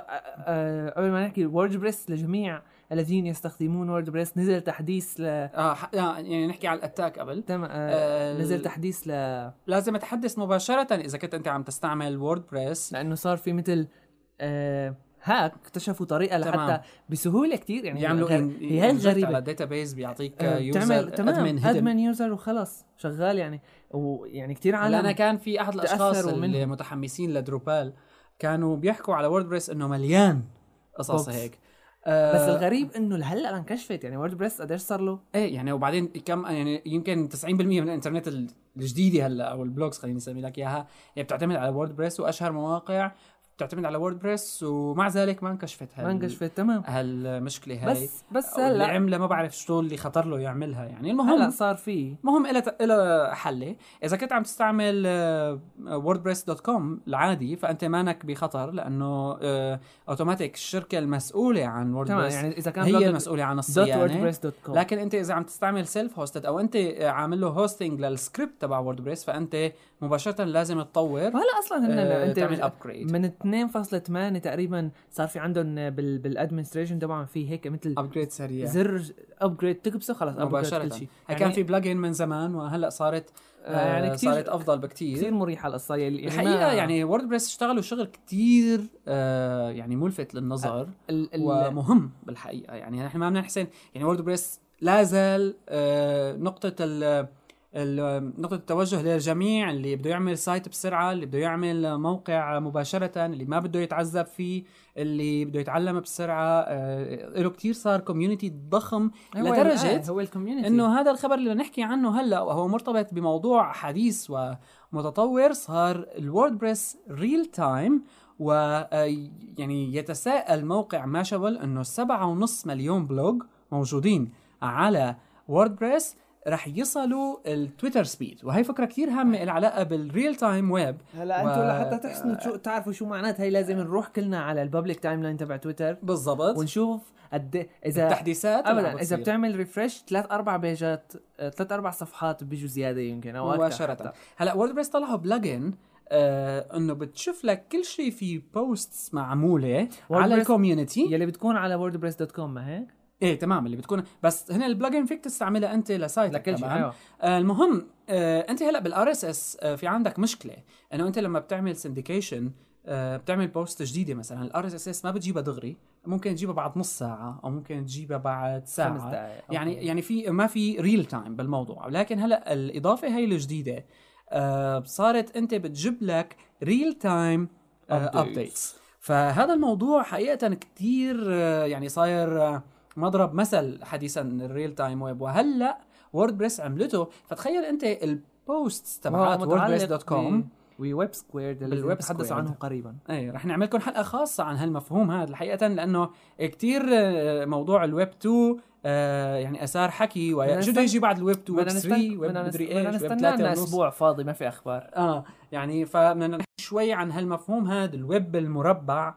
آه، قبل ما نحكي WordPress لجميع الذين يستخدمون WordPress نزل تحديث ل آه آه، يعني نحكي على ال attack قبل. تم... آه... آه، نزل تحديث ل... لازم تحدث مباشرة إذا كنت أنت عم تستعمل ووردبريس لأنه صار في مثل آه... هاك اكتشفوا طريقة تمام. لحتى بسهولة كتير. يعني يعملوا غير- هي هي الغريبه على data base بيعطيك آه، user بتعمل تمام admin admin user وخلص شغال يعني. ويعني كتير هلا أنا عالم كان في أحد الأشخاص اللي. متحمسين ل Drupal كانوا بيحكوا على WordPress إنه مليان قصص. هيك. بس آه، الغريب إنه هلا انكشفت يعني WordPress قديش صار له؟ إيه يعني وبعدين كم يعني يمكن 90% من الإنترنت ال- الجديدة هلأ أو ال blogs خليني أسمي لك إياها هي بتعتمد على WordPress وأشهر مواقع بتعتمد على WordPress ومع ذلك ما انكشفت هال ما انكشفت تمام. هالمشكلة هاي. بس بس اللي هلا عملها ما بعرف شو اللي خطر له يعملها يعني. المهم هلا صار في. المهم إله إله حل إذا كنت عم تستعمل WordPress dot com العادي فأنت مانك بخطر لأنه آه، أوتوماتيك الشركة المسؤولة عن WordPress. يعني إذا كان هي المسؤولة عن دوت الصيانة. لكن أنت إذا عم تستعمل self hosted أو أنت عامل له hosting لل script تبع WordPress فأنت مباشرة لازم تطور وهلا أصلا هن آه، أنت تعمل upgrade من 2.8 تقريبا صار في عندهم بال بال administration تبعهم في هيك مثل upgrade سريع. زر ابجريد تكبسه خلص مباشرة. كل شيء. هي كان في plugin من زمان وهلأ صارت آه، يعني آه، كتير- صارت أفضل بكتير. كثير مريحة القصة. يعني الحقيقة يعني WordPress اشتغلوا شغل كتير آه يعني ملفت للنظر ال ال ومهم بالحقيقة. يعني نحن ما بدنا نحسن يعني WordPress لا زال آه نقطة نقطة التوجه للجميع اللي بده يعمل site بسرعة اللي بده يعمل موقع مباشرة اللي ما بده يتعذب فيه اللي بده يتعلم بسرعة. آه له كتير صار community ضخم لدرجة هو ال community إنه هذا الخبر اللي نحكي عنه هلأ وهو مرتبط بموضوع حديث ومتطور صار ال WordPress real time و آه، يعني يتساءل موقع Mashable إنه سبعة ونص مليون blog موجودين على WordPress رح يصلوا ال Twitter speed وهي فكرة كثير هامة لها علاقة بال real time web هلا و- أنتم لحتى تحسنوا شو تعرفوا شو معنات هي لازم نروح كلنا على ال public timeline تبع تويتر بالضبط ونشوف قد اذا التحديثات ابدا إذا. بتعمل refresh ثلاث أربع بيجات ثلاث أربع صفحات بيجوا زيادة يمكن أو مباشرة حتى. هلا WordPress طلعوا plugin آه إنه بتشوف لك كل شيء في posts معمولة على ال community يلي بتكون على WordPress dot com ما هيك؟ إيه تمام اللي بتكون بس هنا ال plugin فيك تستعملها أنت ل site ك لكل شيء أيوه. آه المهم آه أنت هلأ بال RSS في عندك مشكلة إنه أنت لما بتعمل syndication آه بتعمل post جديدة مثلا ال RSS ما بتجيبها دغري ممكن تجيبها بعد نص ساعة أو ممكن تجيبها بعد خمس ساعه دقائق يعني يعني في ما في real time بالموضوع. لكن هلأ الإضافة هي الجديدة آه صارت أنت بتجيب لك real time. updates فهذا الموضوع حقيقه كثير يعني صاير آه، مضرب مثل حديثا ال real time web وهلا WordPress عملته. فتخيل أنت ال posts تبعات WordPress dot com و web squared اللي نتحدث. عنه قريبا. اي رح نعمل لكم حلقة خاصة عن هالمفهوم هذا. الحقيقة لأنه كتير آه، موضوع الويب 2 آه، يعني اثار حكي. وشو بده يجي بعد الويب 2 ويب بدنا 3 نستنى ويب بدنا مدري نست- بدنا إيش ويب نستنى 3 لنا ونص أسبوع فاضي ما في أخبار. آه يعني فبدنا نحكي شوي عن هالمفهوم هذا الويب المربع.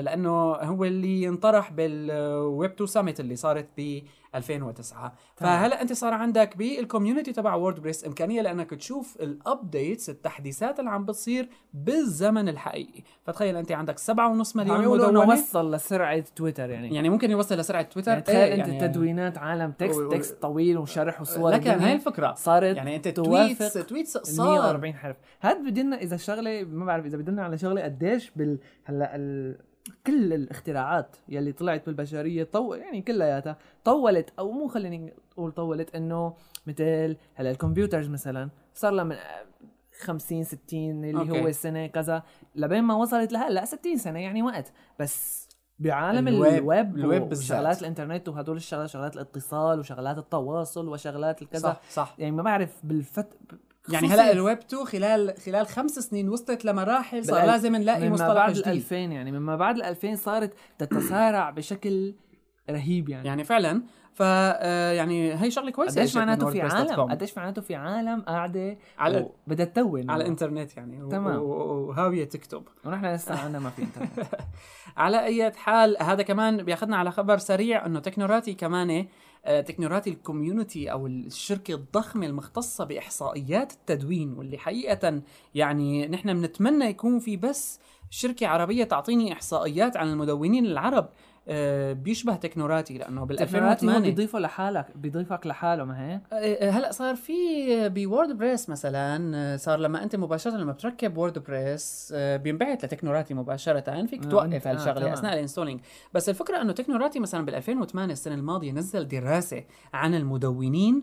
لأنه هو اللي انطرح بالويب 2 Summit اللي صارت ب 2009 فهلا أنت صار عندك بال community تبع WordPress إمكانية لأنك تشوف ال updates التحديثات اللي عم بتصير بالزمن الحقيقي. فتخيل أنت عندك 7.5 عم مليون مدونة. وصل لسرعة تويتر يعني. يعني ممكن يوصل لسرعة تويتر. يعني تخيل إيه أنت تدوينات عالم text و- و- text طويل وشرح وصور لكن هاي الفكرة. صارت يعني أنت توافق tweets tweets صار. 140 حرف. هذا بدلنا إذا شغلة ما بعرف إذا بدلنا على شغلة قديش بال هلا ال... كل الاختراعات يلي طلعت بالبشرية طول يعني كلياتها طولت أو مو خليني أقول طولت إنه مثل هلا ال computers مثلا صار لها من 50 60 اللي okay. هو السنة كذا لبين ما وصلت لهلا 60 سنة يعني وقت بس بعالم الويب- الويب, الويب. وشغلات الإنترنت وهدول الشغلات شغلات الاتصال وشغلات التواصل وشغلات الكذا صح صح يعني ما بعرف بالفت يعني هلا الويب 2 خلال خلال خمس سنين وصلت لمراحل صار لازم نلاقي مما مصطلح بعد ال جديد. 2000 يعني مما بعد ال 2000 صارت تتسارع بشكل رهيب يعني, يعني فعلا. ف آه، يعني هي شغلة كويسة. قديش معناته في. عالم؟ قديش معناته في عالم قاعدة على بدها تتون على الإنترنت يعني تمام. وهاويه تكتب. ونحن لسه عنا ما في إنترنت. على أي حال هذا كمان بياخذنا على خبر سريع إنه تكنوراتي كمان آه، Technorati ال community أو الشركة الضخمة المختصة بإحصائيات التدوين واللي حقيقة يعني نحن بنتمنى يكون في بس شركة عربية تعطيني إحصائيات عن المدونين العرب. بيشبه Technorati لأنه بال Technorati هو 2008 بيضيفه لحالك بيضيفك لحاله ما هيك؟ آه، هلأ صار في ب WordPress مثلا آه، صار لما أنت مباشرة لما بتركب WordPress بينبعث ل Technorati مباشرة فيك آه، توقف آه، هالشغلة تمام. أثناء ال installing بس الفكرة إنه تكنوراتي مثلا بال 2008 السنة الماضية نزل دراسة عن المدونين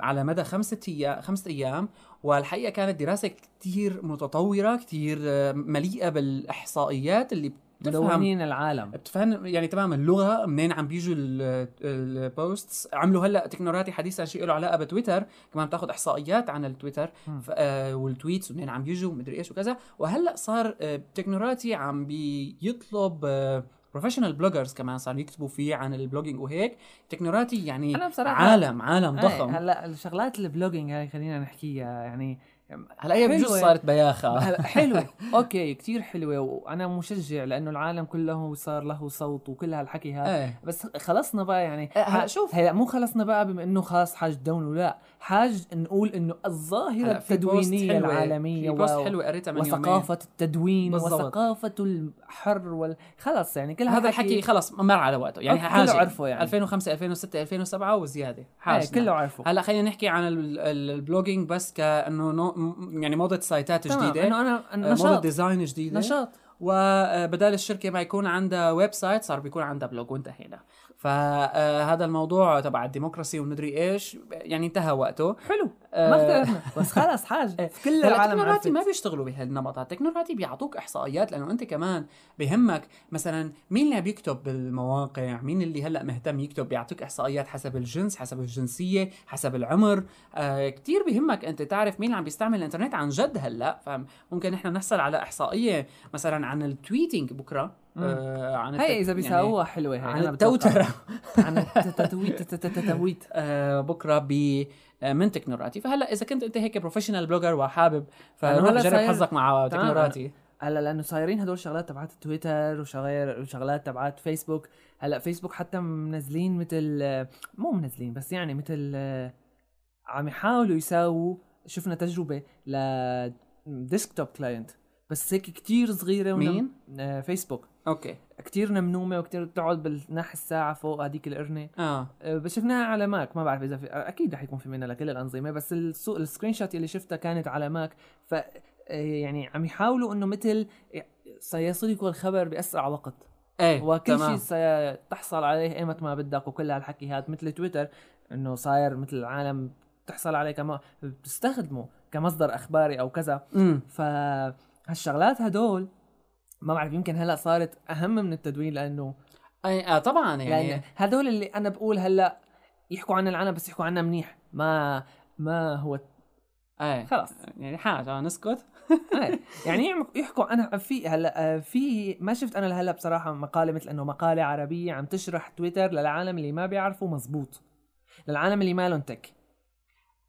على مدى خمسة أيام خمسة أيام والحقيقة كانت دراسة كتير متطورة كتير آه، مليئة بالإحصائيات اللي بتفهم. العالم. بتفهم يعني تمام اللغة منين عم بيجوا ال- ال posts عملوا هلأ تكنوراتي حديثا شيء له علاقة بتويتر كمان بتاخذ إحصائيات عن التويتر آه، وال tweets ومنين عم بيجوا ومدري إيش وكذا. وهلأ صار آه، تكنوراتي عم بيطلب professional bloggers كمان صاروا يكتبوا فيه عن ال blogging وهيك. تكنوراتي يعني أنا بصراحة- عالم عالم إيه، ضخم. هلأ الشغلات ال blogging هاي خلينا نحكيها يعني هلا هي بجوز. صارت بياخة. هلا حلوة. okay كتير حلوة وأنا مشجع لأنه العالم كله صار له صوت وكل هالحكي هذا. إيه. بس خلصنا بقى يعني إيه، هلا شوف. هلا مو خلصنا بقى بما إنه خلاص حاج ندون ولا حاج نقول إنه الظاهرة التدوينية حلوة- العالمية في post حلوة قريتها من يومين. وثقافة التدوين بالضبط. وثقافة الحر وال... خلص يعني كل هذا الحكي خلص مر على وقته. يعني حاجة كله عرفه يعني. 2005 2006 2007 وزيادة. إيه حاجة كله عارفه هلا خلينا نحكي عن ال- ال- ال blogging بس كأنه يعني موضة site ات جديدة إنه أنا آه، موضة نشاط. design جديدة. نشاط. وبدال الشركة ما يكون عندها website صار بيكون عندها blog وانتهينا. فهذا الموضوع تبع ال democracy ومدري إيش يعني انتهى وقته. حلو. آه، ما اختلفنا. بس خلص حاج. إيه. كل العالم التكنوراتي ما بيشتغلوا بهالنمط التكنوراتي بيعطوك إحصائيات لأنه أنت كمان بهمك مثلا مين اللي عم يكتب بالمواقع؟ مين اللي هلأ مهتم يكتب؟ بيعطيك إحصائيات حسب الجنس حسب الجنسية حسب العمر. آه كثير بهمك أنت تعرف مين اللي عم بيستعمل الإنترنت عن جد هلأ. فممكن نحن نحصل على إحصائية مثلا عن ال tweeting بكرة. آه عن ال tech- إذا يعني بيساووها حلوة هي عن. التوتره عن التتويت التتويت آه، بكرة ب آه، من تكنوراتي فهلا إذا كنت أنت هيك professional blogger وحابب فروح جرب حظك مع تكنوراتي هلا لأنه صايرين هدول شغلات تبعت تويتر وشغير وشغلات تبعت فيسبوك هلا فيسبوك حتى منزلين مثل مو منزلين بس يعني مثل عم يحاولوا يساووا شفنا تجربة ل desktop client بس هيك كتير صغيرة مين؟ آه، فيسبوك okay. كتير نمنومة وكتير بتقعد بالناحية الساعة فوق هذيك القرنة. آه. بس شفناها على ماك. ما بعرف إذا في أكيد رح يكون في منها لكل الأنظمة بس السو... ال screenshot اللي شفتها كانت على ماك. ف أه، يعني عم يحاولوا إنه مثل سيصلك الخبر بأسرع وقت. إيه وكل. شيء ستحصل عليه إيمت ما بدك وكل هالحكي هذا مثل تويتر إنه صاير مثل العالم تحصل عليه كما بتستخدمه كمصدر أخباري أو كذا. امم فهالشغلات هدول ما بعرف يمكن هلا صارت أهم من التدوين لأنه أي آه طبعا يعني. يعني هدول اللي أنا بقول هلا يحكوا عن العالم بس يحكوا عنا منيح ما ما هو إيه خلاص. يعني حاجة نسكت. يعني يحكوا أنا في هلا آه، في ما شفت أنا لهلا بصراحة مقالة مثل إنه مقالة عربية عم تشرح تويتر للعالم اللي ما بيعرفوا مزبوط للعالم اللي ما لهم tech.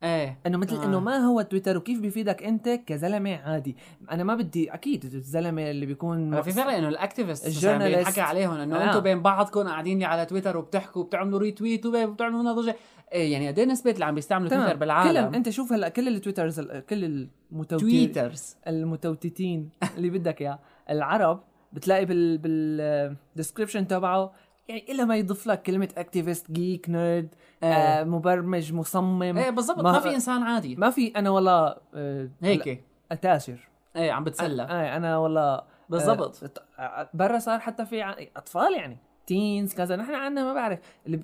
إيه. إنه مثل آه. إنه ما هو تويتر وكيف بيفيدك أنت كزلمة عادي. أنا ما بدي أكيد الزلمة اللي بيكون في فرق إنه ال activist ال journalist. بينحكى عليهم إنه آه. أنتم بين بعضكم قاعدين لي على تويتر وبتحكوا وبتعملوا retweet وبتعملوا ضجة. إيه يعني قد إيه نسبه اللي عم بيستعملوا تويتر بالعالم؟ كلهم أنت شوف هلأ كل ال Twitters كل المتوتر Twitters المتوتتين اللي بدك إياه. العرب بتلاقي بال بال description تبعه يعني الا ما يضيف لك كلمة activist geek nerd آه مبرمج مصمم. إيه بالضبط. ما- ما, في إنسان عادي. ما في أنا والله آه هيك. اتاشر إيه عم بتسلى. آه أنا والله بالضبط. آه برا صار حتى في أطفال يعني. teens كذا. نحن عندنا ما بعرف. اللي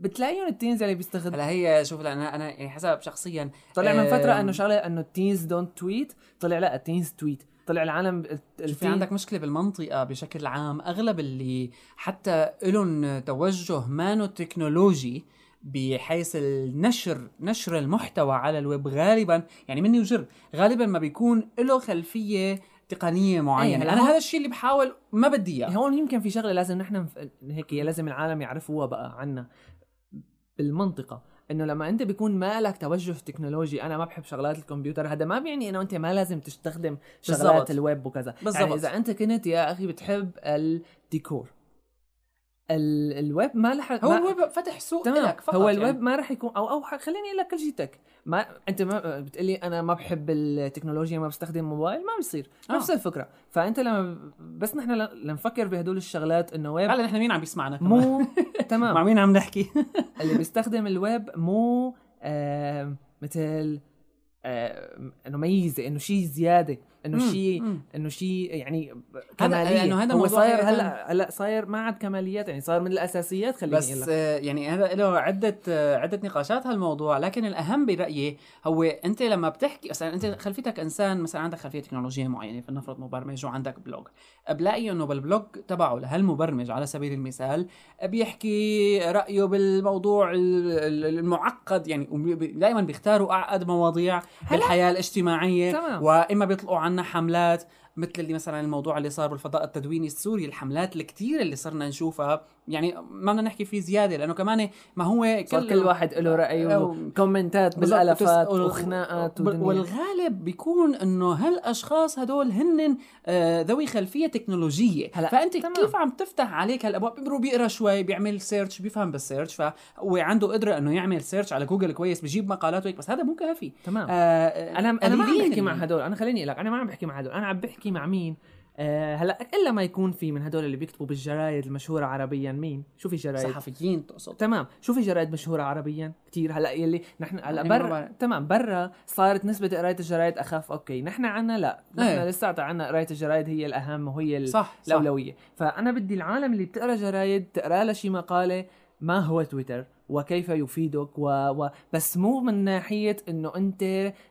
بتلاقيهم ال teens اللي بيستخدموا هلا هي شوف أنا أنا يعني حسب شخصيا طلع من فترة إنه شغلة إنه ال teens don't tweet طلع لا ال teens tweet طلع العالم ال- في عندك مشكلة بالمنطقة بشكل عام. أغلب اللي حتى لهم توجه مانو تكنولوجي بحيث النشر نشر المحتوى على الويب غالبا يعني مني وجر غالبا ما بيكون له خلفية تقنية معينة. هلا أنا هذا الشيء اللي بحاول ما بدي إياه. هون يمكن في شغلة لازم نحن هيك لازم العالم يعرفوها بقى عنا بالمنطقة. إنه لما أنت بيكون ما لك توجه تكنولوجي أنا ما بحب شغلات الكمبيوتر هذا ما بيعني إنه أنت ما لازم تستخدم شغلات بالضبط. الويب وكذا بالضبط. يعني إذا أنت كنت يا أخي بتحب الديكور ال... الويب ما لح هو. الويب فتح سوق تمام لك فقط هو يعني. الويب ما راح يكون أو أو خليني أقول لك كل شيء tech ما أنت ما بتقلي أنا ما بحب التكنولوجيا ما بستخدم موبايل ما بيصير آه. نفس الفكرة فأنت لما بس نحن لنفكر بهدول الشغلات إنه ويب هلا نحن مين عم بيسمعنا كمان؟ مو مع تمام مين عم نحكي؟ اللي بيستخدم الويب مو آه مثل آه إنه ميزة إنه شيء زيادة إنه شيء. إنه شيء يعني هذا- كمالية لأنه هذا هو صاير هلأ هلأ صاير ما عاد كماليات يعني صار من الأساسيات خليني بس لك آه، يعني هذا له عدة آه، عدة نقاشات هالموضوع لكن الأهم برأيي هو أنت لما بتحكي مثلا أنت خلفيتك إنسان مثلا عندك خلفية تكنولوجية معينة فلنفرض مبرمج وعندك blog بلاقي إنه بالبلوج تبعه لهالمبرمج على سبيل المثال بيحكي رأيه بالموضوع ال- ال- المعقد يعني دائما بيختاروا أعقد مواضيع بالحياة الاجتماعية تمام. وإما بيطلقوا عنا حملات مثل اللي مثلا الموضوع اللي صار بالفضاء التدويني السوري الحملات الكتير اللي صرنا نشوفها. يعني ما بدنا نحكي فيه زيادة لأنه كمان ما هو صار كل واحد له رأي وكومنتات بتس- وخناقات. والغالب بيكون إنه هالأشخاص هدول هن آه، ذوي خلفية تكنولوجية. هلا، فأنت تمام. كيف عم تفتح عليك هالأبواب؟ بيمروا بيقرأ شوي بيعمل search بيفهم بال search فهو عنده قدرة إنه يعمل search على جوجل كويس بيجيب مقالات وهيك بس هذا مو كافي. تمام. آه أنا أنا ما عم بحكي مع هدول أنا خليني أقول لك أنا ما عم بحكي مع هدول أنا عم بحكي مع مين؟ آه هلا إلا ما يكون في من هدول اللي بيكتبوا بالجرايد المشهورة عربيا. مين؟ شو في جرايد؟ صحفيين تقصد. تمام. شو في جرايد مشهورة عربيا؟ كتير. هلا يلي نحن هلا يعني برا. تمام. برا صارت نسبة قراية الجرايد أخف. أوكي. نحن عنا لا. نحن إيه. لساتها عنا قراية الجرايد هي الأهم وهي ال- صح صح. الأولوية. فأنا بدي العالم اللي بتقرأ جرايد تقرأ لها شي مقالة ما هو تويتر. وكيف يفيدك و... و... بس مو من ناحية إنه أنت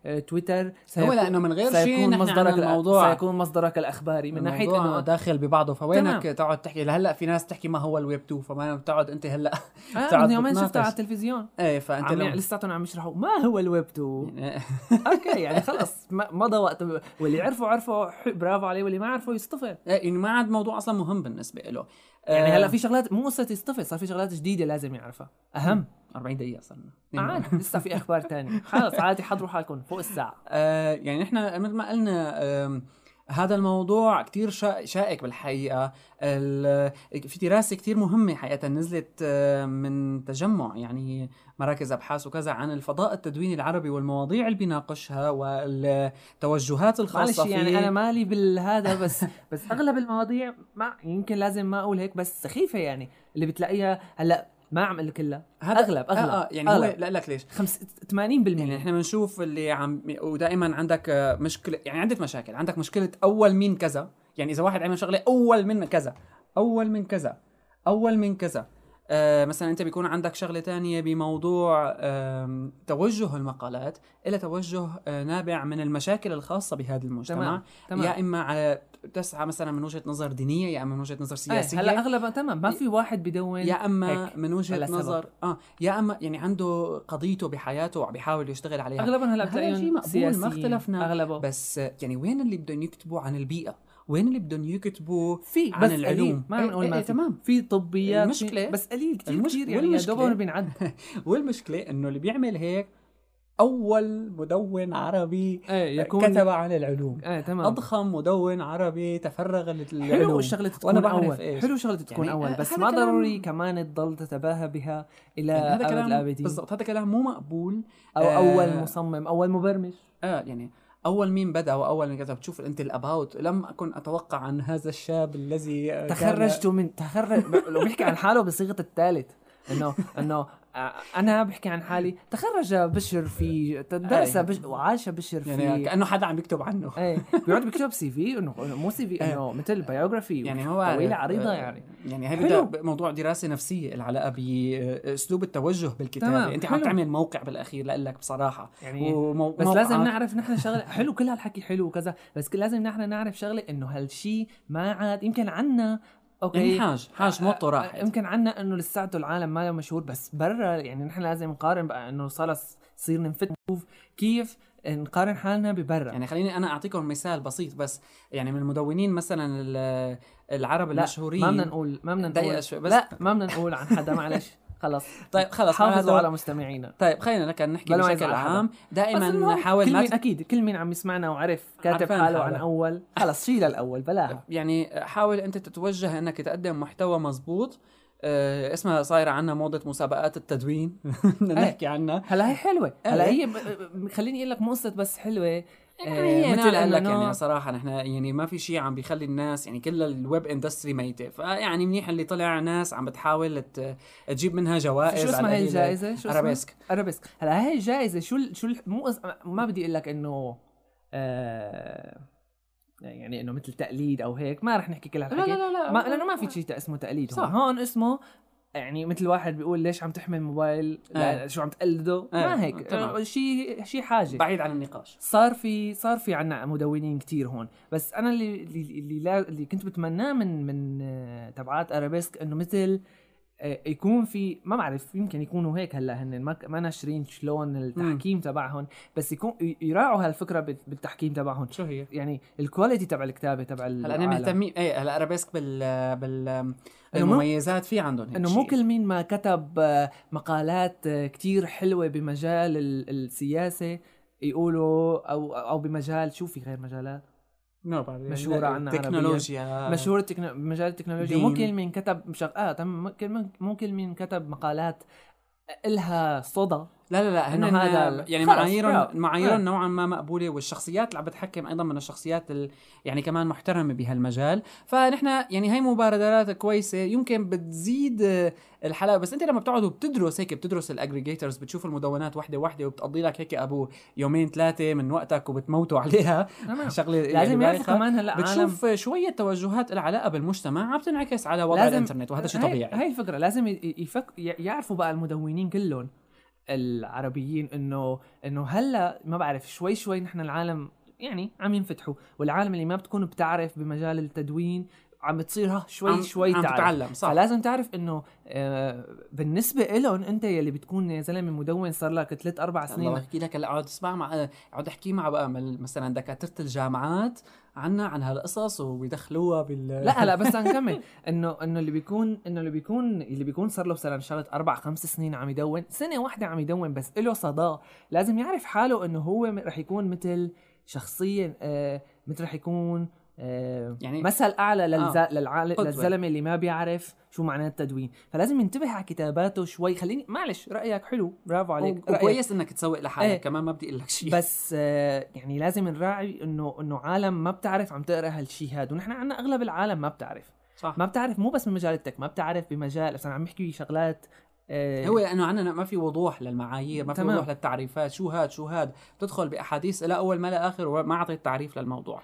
آه، تويتر هو سيكون- لأنه من غير شيء سيكون نحن مصدرك الموضوع. سيكون مصدرك الأخباري. من ناحية انه داخل ببعضه. فوينك تمام. تقعد تحكي؟ لهلا في ناس تحكي ما هو الويب 2 فما بتقعد أنت هلأ آه تقعد من يومين. شفتها على التلفزيون. إيه فأنت عم لو... يعني لساتهم عم يشرحوا ما هو الويب 2 يعني- okay يعني خلص. مضى وقت واللي عرفوا عرفوا ح- برافو عليه. واللي ما عرفوا يصطفل إيه، يعني ما عاد موضوع أصلا مهم بالنسبة له. يعني آه، هلا في شغلات مو قصة يصطفل صار في شغلات جديدة لازم يعرفها. أهم؟ 40 دقيقة صرنا. عادي لسه في أخبار تانية. خلص عادي حضروا حالكم فوق الساعة. آه يعني نحن مثل ما قلنا آم، هذا الموضوع كتير شا- شائك بالحقيقة. ال- في دراسة كتير مهمة حقيقة نزلت آه، من تجمع يعني مراكز أبحاث وكذا عن الفضاء التدويني العربي والمواضيع اللي بيناقشها والتوجهات الخاصة فيه يعني أنا مالي بالهذا بس بس أغلب المواضيع ما يمكن لازم ما أقول هيك بس سخيفة يعني اللي بتلاقيها هلأ ما عم أقول لك كلها هذا اغلب أغلب. آه آه يعني هو أغلب. لا لك ليش؟ خمس 80% يعني إحنا بنشوف اللي عم ودائما عندك آه، مشكله يعني عده مشاكل. عندك مشكلة أول من كذا. يعني إذا واحد عمل شغلة أول من كذا. أول من كذا. أول من كذا. آه مثلا أنت بيكون عندك شغلة تانية بموضوع توجه المقالات إلى توجه آه نابع من المشاكل الخاصة بهذا المجتمع تمام تمام يا إما على تسعى مثلا من وجهة نظر دينية يا إما من وجهة نظر إيه، سياسية هلا اغلب تمام ما في واحد بدون يا إما هيك. من وجهة. نظر آه يا إما يعني عنده قضيته بحياته وعم بيحاول يشتغل عليها اغلبهم هلا هذا شيء بتلاقيهم مقبول، ما اختلفنا. اغلبه بس يعني وين اللي بدهم يكتبوا عن البيئة وين اللي بدهم يكتبوا في عن بس العلوم. قليل. ما إيه، عم نقول إيه، ما إيه، تمام. في طبيات المشكلة- في بس قليل كثير كثير يعني والمشكلة- دوبهم بينعد والمشكلة إنه اللي بيعمل هيك أول مدون عربي إيه يكون كتب عن العلوم. إيه تمام. أضخم مدون عربي تفرغ للعلوم. حلو الشغلة تكون أول. إيش. حلو شغلة تكون يعني أول بس ما كلام- ضروري كمان تضل تتباهى بها إلى يعني هذا كلام بالضبط هذا كلام مو مقبول. أو آه، اول مصمم أول مبرمج. آه يعني أول مين بدأ وأول مين كتب تشوف أنت الأباوت. لم أكن أتوقع عن هذا الشاب الذي تخرجت من تخرج لو بيحكي عن حاله بصيغة الثالث انه إنه أنا بحكي عن حالي. تخرج بشر في درس أي. بش وعاش بشر في يعني كأنه حدا عم يكتب عنه. إيه. بيقعد بيكتب سي في إنه مو سي في إنه مثل بايوغرافي يعني هو طويلة عريضة يعني. يعني هي موضوع دراسة نفسية العلاقه بأسلوب التوجه بالكتابة. يعني أنت عم. تعمل موقع بالأخير لك بصراحة. يعني ومو... بس لازم نعرف نحن شغلة. حلو كل هالحكي حلو وكذا بس لازم نحن نعرف شغلة إنه هالشيء ما عاد يمكن عنا أوكي. يعني حاج حاج موطو راحت. يمكن عنا إنه لساته العالم ما له مشهور بس برا يعني نحن لازم نقارن بقى إنه صار صير ننفت نشوف كيف نقارن حالنا ببرا. يعني خليني أنا أعطيكم مثال بسيط بس يعني من المدونين مثلا ال- العرب لا المشهورين ما بدنا نقول ما بدنا نقول بس لا ما بدنا نقول عن حدا معلش. خلص طيب خلص حافظوا على مستمعينا. طيب خلينا لك نحكي بشكل. عام. دائما كل ما مين أكيد كل مين عم يسمعنا وعرف كاتب حاله عن. أول. خلص شيل الأول بلاها. يعني حاول أنت تتوجه أنك تقدم محتوى مزبوط. آه اسمها صايرة عنا موضة مسابقات التدوين. بدنا إيه. نحكي عنها. هلا هي حلوة. هلا إيه. هي خليني أقول لك مو قصة بس حلوة. يعني آه، هي مثل قال لك يعني صراحة نحن يعني ما في شيء عم بيخلي الناس يعني كل ال web industry ميتة. فيعني منيح اللي طلع ناس عم بتحاول تجيب منها جوائز شو اسمها هي. الجائزة؟ شو ارابيسك ارابيسك هلا هي الجائزة شو ال- شو ال- مو ما بدي أقول لك إنه آه يعني إنه مثل تقليد أو هيك ما رح نحكي كل لا هالحكي. لا لا لا ما لأنه ما في شيء اسمه تقليد صح. هون اسمه يعني مثل واحد بيقول ليش عم تحمل موبايل؟ لا إيه. شو عم تقلده؟ إيه، ما هيك. شيء شيء حاجة. بعيد عن النقاش. صار في صار في عنا مدونين كتير هون. بس أنا اللي اللي اللي, اللي كنت بتمناه من من آه، تبعات ارابيسك إنه مثل آه، يكون في ما بعرف يمكن يكونوا هيك هلا هن ما ما ناشرين شلون التحكيم تبعهم بس يكون يراعوا هالفكرة بال- بالتحكيم تبعهم شو هي؟ يعني ال quality تبع الكتابة تبع هلا أنا. مهتمين إيه هلا ارابيسك بال بال المميزات في عندهم هيك إنه. مو كل مين ما كتب آه، مقالات آه، كتير حلوة بمجال ال- السياسة يقولوا أو أو بمجال شو في غير مجالات نو بعرف. مشهورة عنا تكنولوجيا مشهور التكنو... مجال التكنولوجيا دين. مو كل مين كتب مشغ... آه كل مين كتب مقالات الها صدى لا لا لا هن هذا يعني معاييرهم. معاييرهم آه. نوعا ما مقبولة والشخصيات اللي عم بتحكم أيضا من الشخصيات ال... يعني كمان محترمة بهالمجال فنحن يعني هاي مبادرات كويسة يمكن بتزيد الحلقة بس أنت لما بتقعد وبتدرس هيك بتدرس الاجريجيتورز بتشوف المدونات وحدة وحدة وبتقضي لك هيك أبو يومين ثلاثة من وقتك وبتموتوا عليها. شغلة يعني لازم يعرفوا بايخة. كمان هلأ عالم بتشوف شوية توجهات لها علاقه بالمجتمع عم تنعكس على وضع لازم- الإنترنت وهذا شيء طبيعي هاي الفكرة لازم يفك... يعرفوا بقى المدونين كلهم العربيين إنه إنه هلأ ما بعرف شوي شوي نحن العالم يعني عم ينفتحوا والعالم اللي ما بتكون بتعرف بمجال التدوين عم بتصير ها شوي عم- شوي عم تعرف. تتعلم صح. فلازم تعرف إنه آه بالنسبة لهم أنت يلي بتكون يا زلمة مدون صار لك ثلاث أربع الله سنين. بحكي لك هلا اقعد اسمع مع اقعد أحكي مع بقى مثلا دكاترة الجامعات عنا عن هالقصص وبيدخلوها بال لا هلا بس نكمل. إنه إنه اللي بيكون إنه اللي بيكون اللي بيكون صار له مثلا شغلة أربع خمس سنين عم يدون. سنة واحدة عم يدون بس له صدى لازم يعرف حاله إنه هو رح يكون مثل شخصيا آه مثل رح يكون يعني- مثل أعلى للز... آه، للعال... للزلمة اللي ما بيعرف شو معناه التدوين. فلازم ينتبه على كتاباته شوي. خليني معلش رأيك حلو. برافو عليك. رأيك. وكويس إنك تسوق لحالك. إيه. كمان ما بدي أقول لك شيء. بس آه، يعني لازم نراعي انه إنه عالم ما بتعرف عم تقرأ هالشيء هذا ونحن عنا أغلب العالم ما بتعرف. صح. ما بتعرف مو بس بمجال التك ما بتعرف بمجال مثلا عم بحكي شغلات آه، هو لأنه عندنا ما في وضوح للمعايير ما في. وضوح للتعريفات. شو هاد؟ شو هاد؟ تدخل بأحاديث لا أول ما لا آخر وما أعطيت تعريف للموضوع.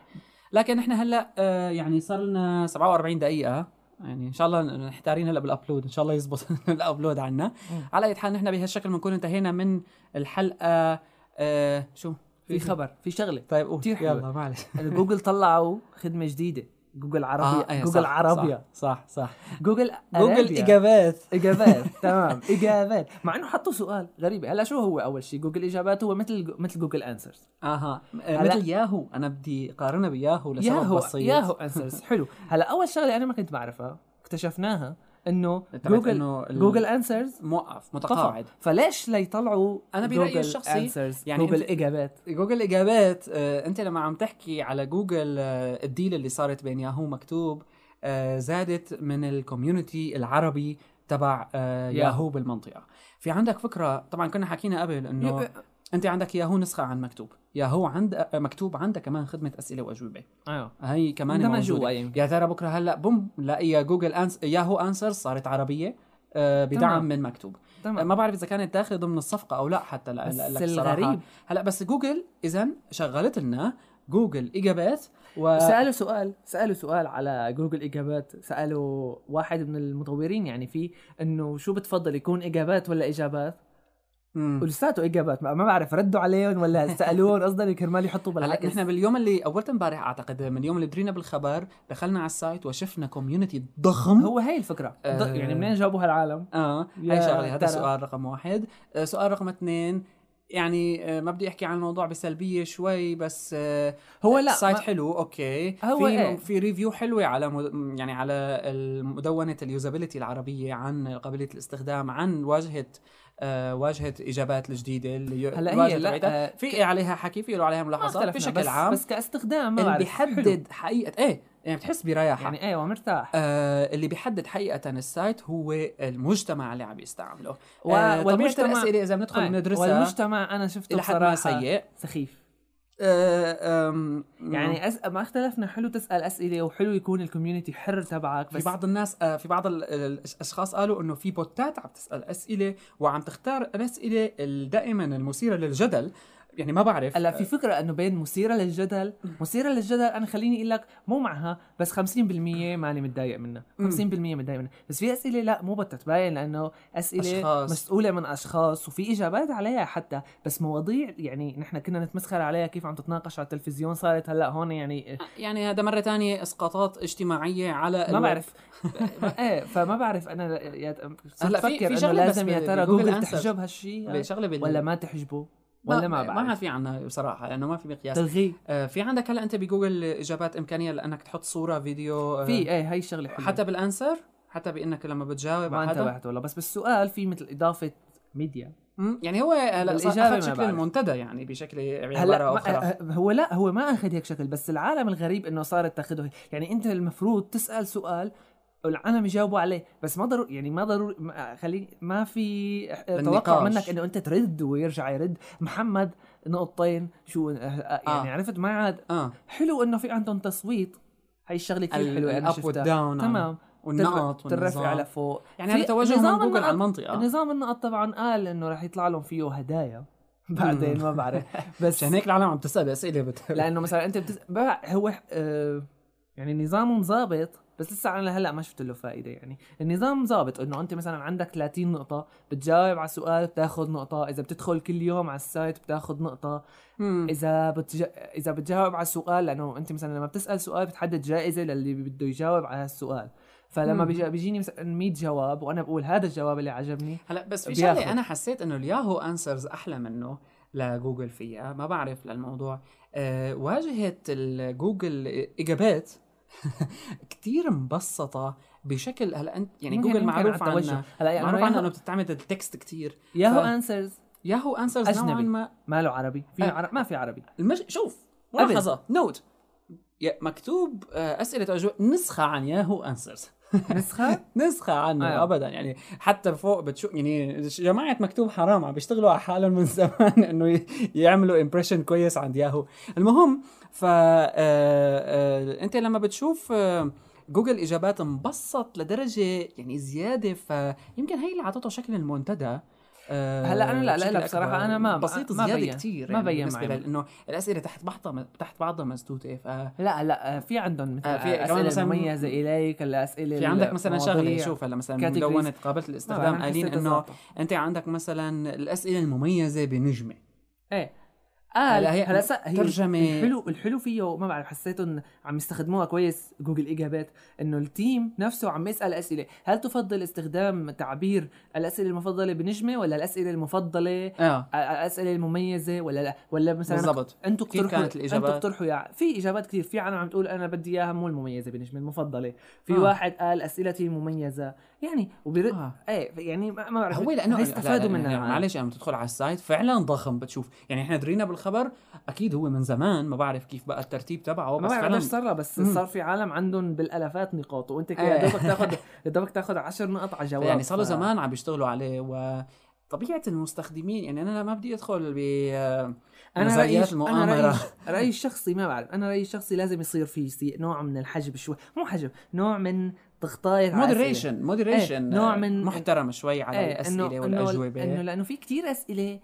لكن نحن هلأ آه، يعني صار لنا 47 دقيقة. يعني إن شاء الله محتارين هلأ بال upload إن شاء الله يزبط ال upload عنا. على أي حال نحن بهالشكل بنكون انتهينا من الحلقة آه شو؟ في خبر. في شغلة. طيب قول. يلا معلش. جوجل طلعوا خدمة جديدة. جوجل عربية آه، إيه، جوجل صح، عربية. صح صح. جوجل جوجل أرابيا. إجابات. إجابات تمام. إجابات. مع إنه حطوا سؤال غريب. هلا شو هو أول شيء؟ جوجل إجابات هو مثل مثل جوجل answers أها. آه، مثل ياهو أنا بدي قارنها بياهو لسبب ياهو بسيط. ياهو answers حلو. هلا أول شغلة أنا ما كنت بعرفها اكتشفناها إنه جوجل إنه ال- جوجل answers موقف متقاعد. فليش ليطلعوا أنا برأيي جوجل الشخصي answers يعني جوجل إجابات؟ جوجل إجابات آه، أنت لما عم تحكي على جوجل آه، ال deal اللي صارت بين ياهو مكتوب آه، زادت من ال community العربي تبع آه، ياهو. بالمنطقة. في عندك فكرة طبعا كنا حكينا قبل إنه أنت عندك ياهو نسخة عن مكتوب. ياهو عند آه، مكتوب عندها كمان خدمة أسئلة وأجوبة. أيوه. هي كمان موجودة. يا ترى بكرة هلأ بنلاقي جوجل ans... ياهو answer صارت عربية آه، بدعم تمام. من مكتوب. تمام. ما بعرف إذا كانت داخلة ضمن الصفقة أو لا حتى لا بس لك. الغريب. هلأ بس جوجل اذا شغلت لنا جوجل إجابات و سألوا سؤال سألوا سؤال على جوجل إجابات. سألوا واحد من المطورين يعني فيه إنه شو بتفضل يكون إجابات ولا إجابات. ولساته اجابات ما ما بعرف ردوا عليهم ولا سألوهم؟ قصدا كرمال يحطوا هلا بالعكس نحن باليوم اللي اولت امبارح أعتقد من اليوم اللي درينا بالخبر دخلنا على ال site وشفنا community ضخم. هو هي الفكرة. آه. يعني منين جابوا هالعالم آه. هاي شغلة هذا. سؤال رقم واحد. آه سؤال رقم اثنين يعني آه ما بدي أحكي عن الموضوع بسلبية شوي بس آه هو لا ال site ما- حلو okay. هو في إيه؟ في review حلوة على مد... يعني على المدونة ال usability العربية عن قابلية الاستخدام عن واجهة آه واجهة إجابات الجديدة اللي هلأ هي لا. آه، في عليها حكي؟ في له عليها ملاحظات؟ بشكل بس عام. بس كاستخدام ما اللي بيحدد حقيقه إيه يعني بتحس براحه يعني أيوه مرتاح آه اللي بيحدد حقيقة ال site هو المجتمع اللي عم يستعمله و- آه والمجتمع- الأسئلة إذا بندخل آه، ندرسها والمجتمع أنا شفته حد ما بصراحة سيء. سخيف. يعني أس... ما اختلفنا حلو تسأل أسئلة وحلو يكون ال community حر تبعك في بس بعض الناس آه، في بعض ال- ال- الأشخاص قالوا إنه في بوتات عم تسأل أسئلة وعم تختار الأسئلة ال- دائما المثيرة للجدل يعني ما بعرف هلا في فكرة إنه بين مثيرة للجدل مثيرة للجدل أنا خليني أقول لك مو معها بس 50% ماني متضايق منها 50% متضايق منها بس في أسئلة لا مو بتتباين لأنه أسئلة أشخاص. مسؤولة من أشخاص وفي إجابات عليها حتى بس مواضيع يعني نحن كنا نتمسخر عليها كيف عم تتناقش على التلفزيون صارت هلا هون يعني يعني هذا مرة تانية إسقاطات اجتماعية على ما. بعرف إيه فما بعرف أنا هلا في- في بس لازم يا ترى جوجل answers. تحجب هالشيء. ولا ما تحجبه ولا ما ما بعرف. في عنا بصراحة لأنه ما في مقياس. تلغيه آه في عندك هلا أنت بجوجل إجابات إمكانية لأنك تحط صورة فيديو آه في إيه هاي الشغلة حلوة. حتى بال answer حتى بإنك لما بتجاوب ما انتبهت والله. بس بالسؤال في مثل إضافة ميديا. يعني هو هلا بالإجابة أخذ ما شكل. المنتدى يعني بشكل عبارة هلا أخرى. ما أه، هو لا هو ما أخذ هيك شكل بس العالم الغريب إنه صارت تأخذه يعني أنت المفروض تسأل سؤال العالم يجاوبوا عليه. بس ما ضروري يعني ما ضروري خلي ما في توقع. منك إنه أنت ترد ويرجع يرد. محمد نقطتين. شو يعني آه. عرفت؟ ما عاد. آه. حلو إنه في عندهم تصويت. هاي الشغلة كثير حلوة أنا شفتها. تمام. والنقط والنظام. لفوق يعني هذا توجه من جوجل على المنطقة. نظام النقط طبعا قال إنه رح يطلع لهم فيه هدايا. بعدين ما بعرف. بس عشان هيك العالم عم تسأل أسئلة. لأنه مثلا أنت بتس... هو آه يعني نظامه ظابط. بس لسه أنا لهلأ ما شفت له فائده يعني النظام ظابط إنه أنت مثلا عندك 30 نقطة بتجاوب على سؤال بتاخذ نقطة إذا بتدخل كل يوم على ال site بتاخذ نقطة مم. إذا بتج... إذا بتجاوب على السؤال لأنه أنت مثلا لما بتسأل سؤال بتحدد جائزة للي بده يجاوب على السؤال فلما. بيجي بيجيني مثلا 100 جواب وأنا بقول هذا الجواب اللي عجبني هلأ بس في. شغلة أنا حسيت إنه ال Yahoo Answers أحلى منه لجوجل فيها ما بعرف للموضوع أه واجهه الجوجل إجابات كتير مبسطة بشكل هلا انت يعني جوجل معروف. عنها. هلا يعني معروف عنها إنه بتعتمد ال text كتير. ياهو ف- Answers Yahoo Answers نوعا أجنبي. ما. ما له عربي. في آه. عرب... ما في عربي. المش... شوف. ملاحظة. note مكتوب آه، أسئلة أجو... نسخة عن Yahoo Answers نسخة؟ نسخة عنه آه. ابدا. يعني حتى فوق بتشوف يعني جماعة مكتوب حرام عم بيشتغلوا على حالهم من زمان إنه يعملوا impression كويس عند ياهو المهم ف آه، آه، أنت لما بتشوف آه، جوجل إجابات مبسط لدرجة يعني زيادة فيمكن هي اللي عطته شكل المنتدى. آه، هلا أنا لا- لا- بشكل لا، بصراحة أكبر. أنا ما- بسيط ما زيادة بين. كتير ما بين بالنسبة معي. لأنه الأسئلة تحت بعضها تحت بعضها مسدودة ف لا لا آه، في عندهم مثل آه، في أسئلة مثلاً- مميزة إليك الأسئلة في عندك مثلا شغلة. شوف هلا مثلا. مدونة قابلة ما الاستخدام حسيت إنه. أنت عندك مثلا الأسئلة المميزة بنجمة إيه قال هلا هي هلا هي ترجمة- الحلو الحلو فيه ما بعرف حسيته إن عم يستخدموها كويس؟ جوجل إجابات إنه التيم نفسه عم يسأل أسئلة. هل تفضل استخدام تعبير الأسئلة المفضلة بنجمة ولا الأسئلة المفضلة آه. الأسئلة المميزة ولا لا؟ ولا مثلا بالضبط. كيف اقترحوا؟ أنتوا اقترحوا يعني في إجابات كثير في عالم عم تقول أنا بدي إياها مو المميزة بالنسبة المفضلة. في آه. واحد قال أسئلتي مميزة. يعني وبيرد آه. إيه يعني ما ما بعرف هو لأنه استفادوا منها يعني. معلش لما تدخل على السايت فعلا ضخم بتشوف يعني إحنا درينا بالخبر أكيد هو من زمان ما بعرف كيف بقى الترتيب تبعه ما بس بعرف فعلا قديش صار بس مم. صار في عالم عندهم بالألافات نقاط وأنت إيه. يا دوبك تاخذ يا دوبك تاخذ 10 نقط على جواب يعني صار له ف- زمان عم بيشتغلوا عليه وطبيعة المستخدمين يعني أنا ما بدي أدخل ب أنا رأيي نظريات أنا رأيي المؤامرة رأيي الشخصي ما بعرف أنا رأيي الشخصي لازم يصير في نوع من الحجب شوي مو حجب نوع من تغطاية. moderation moderation نوع من- محترم شوي على إيه، الأسئلة إنه- والأجوبة إنه لأنه في كتير أسئلة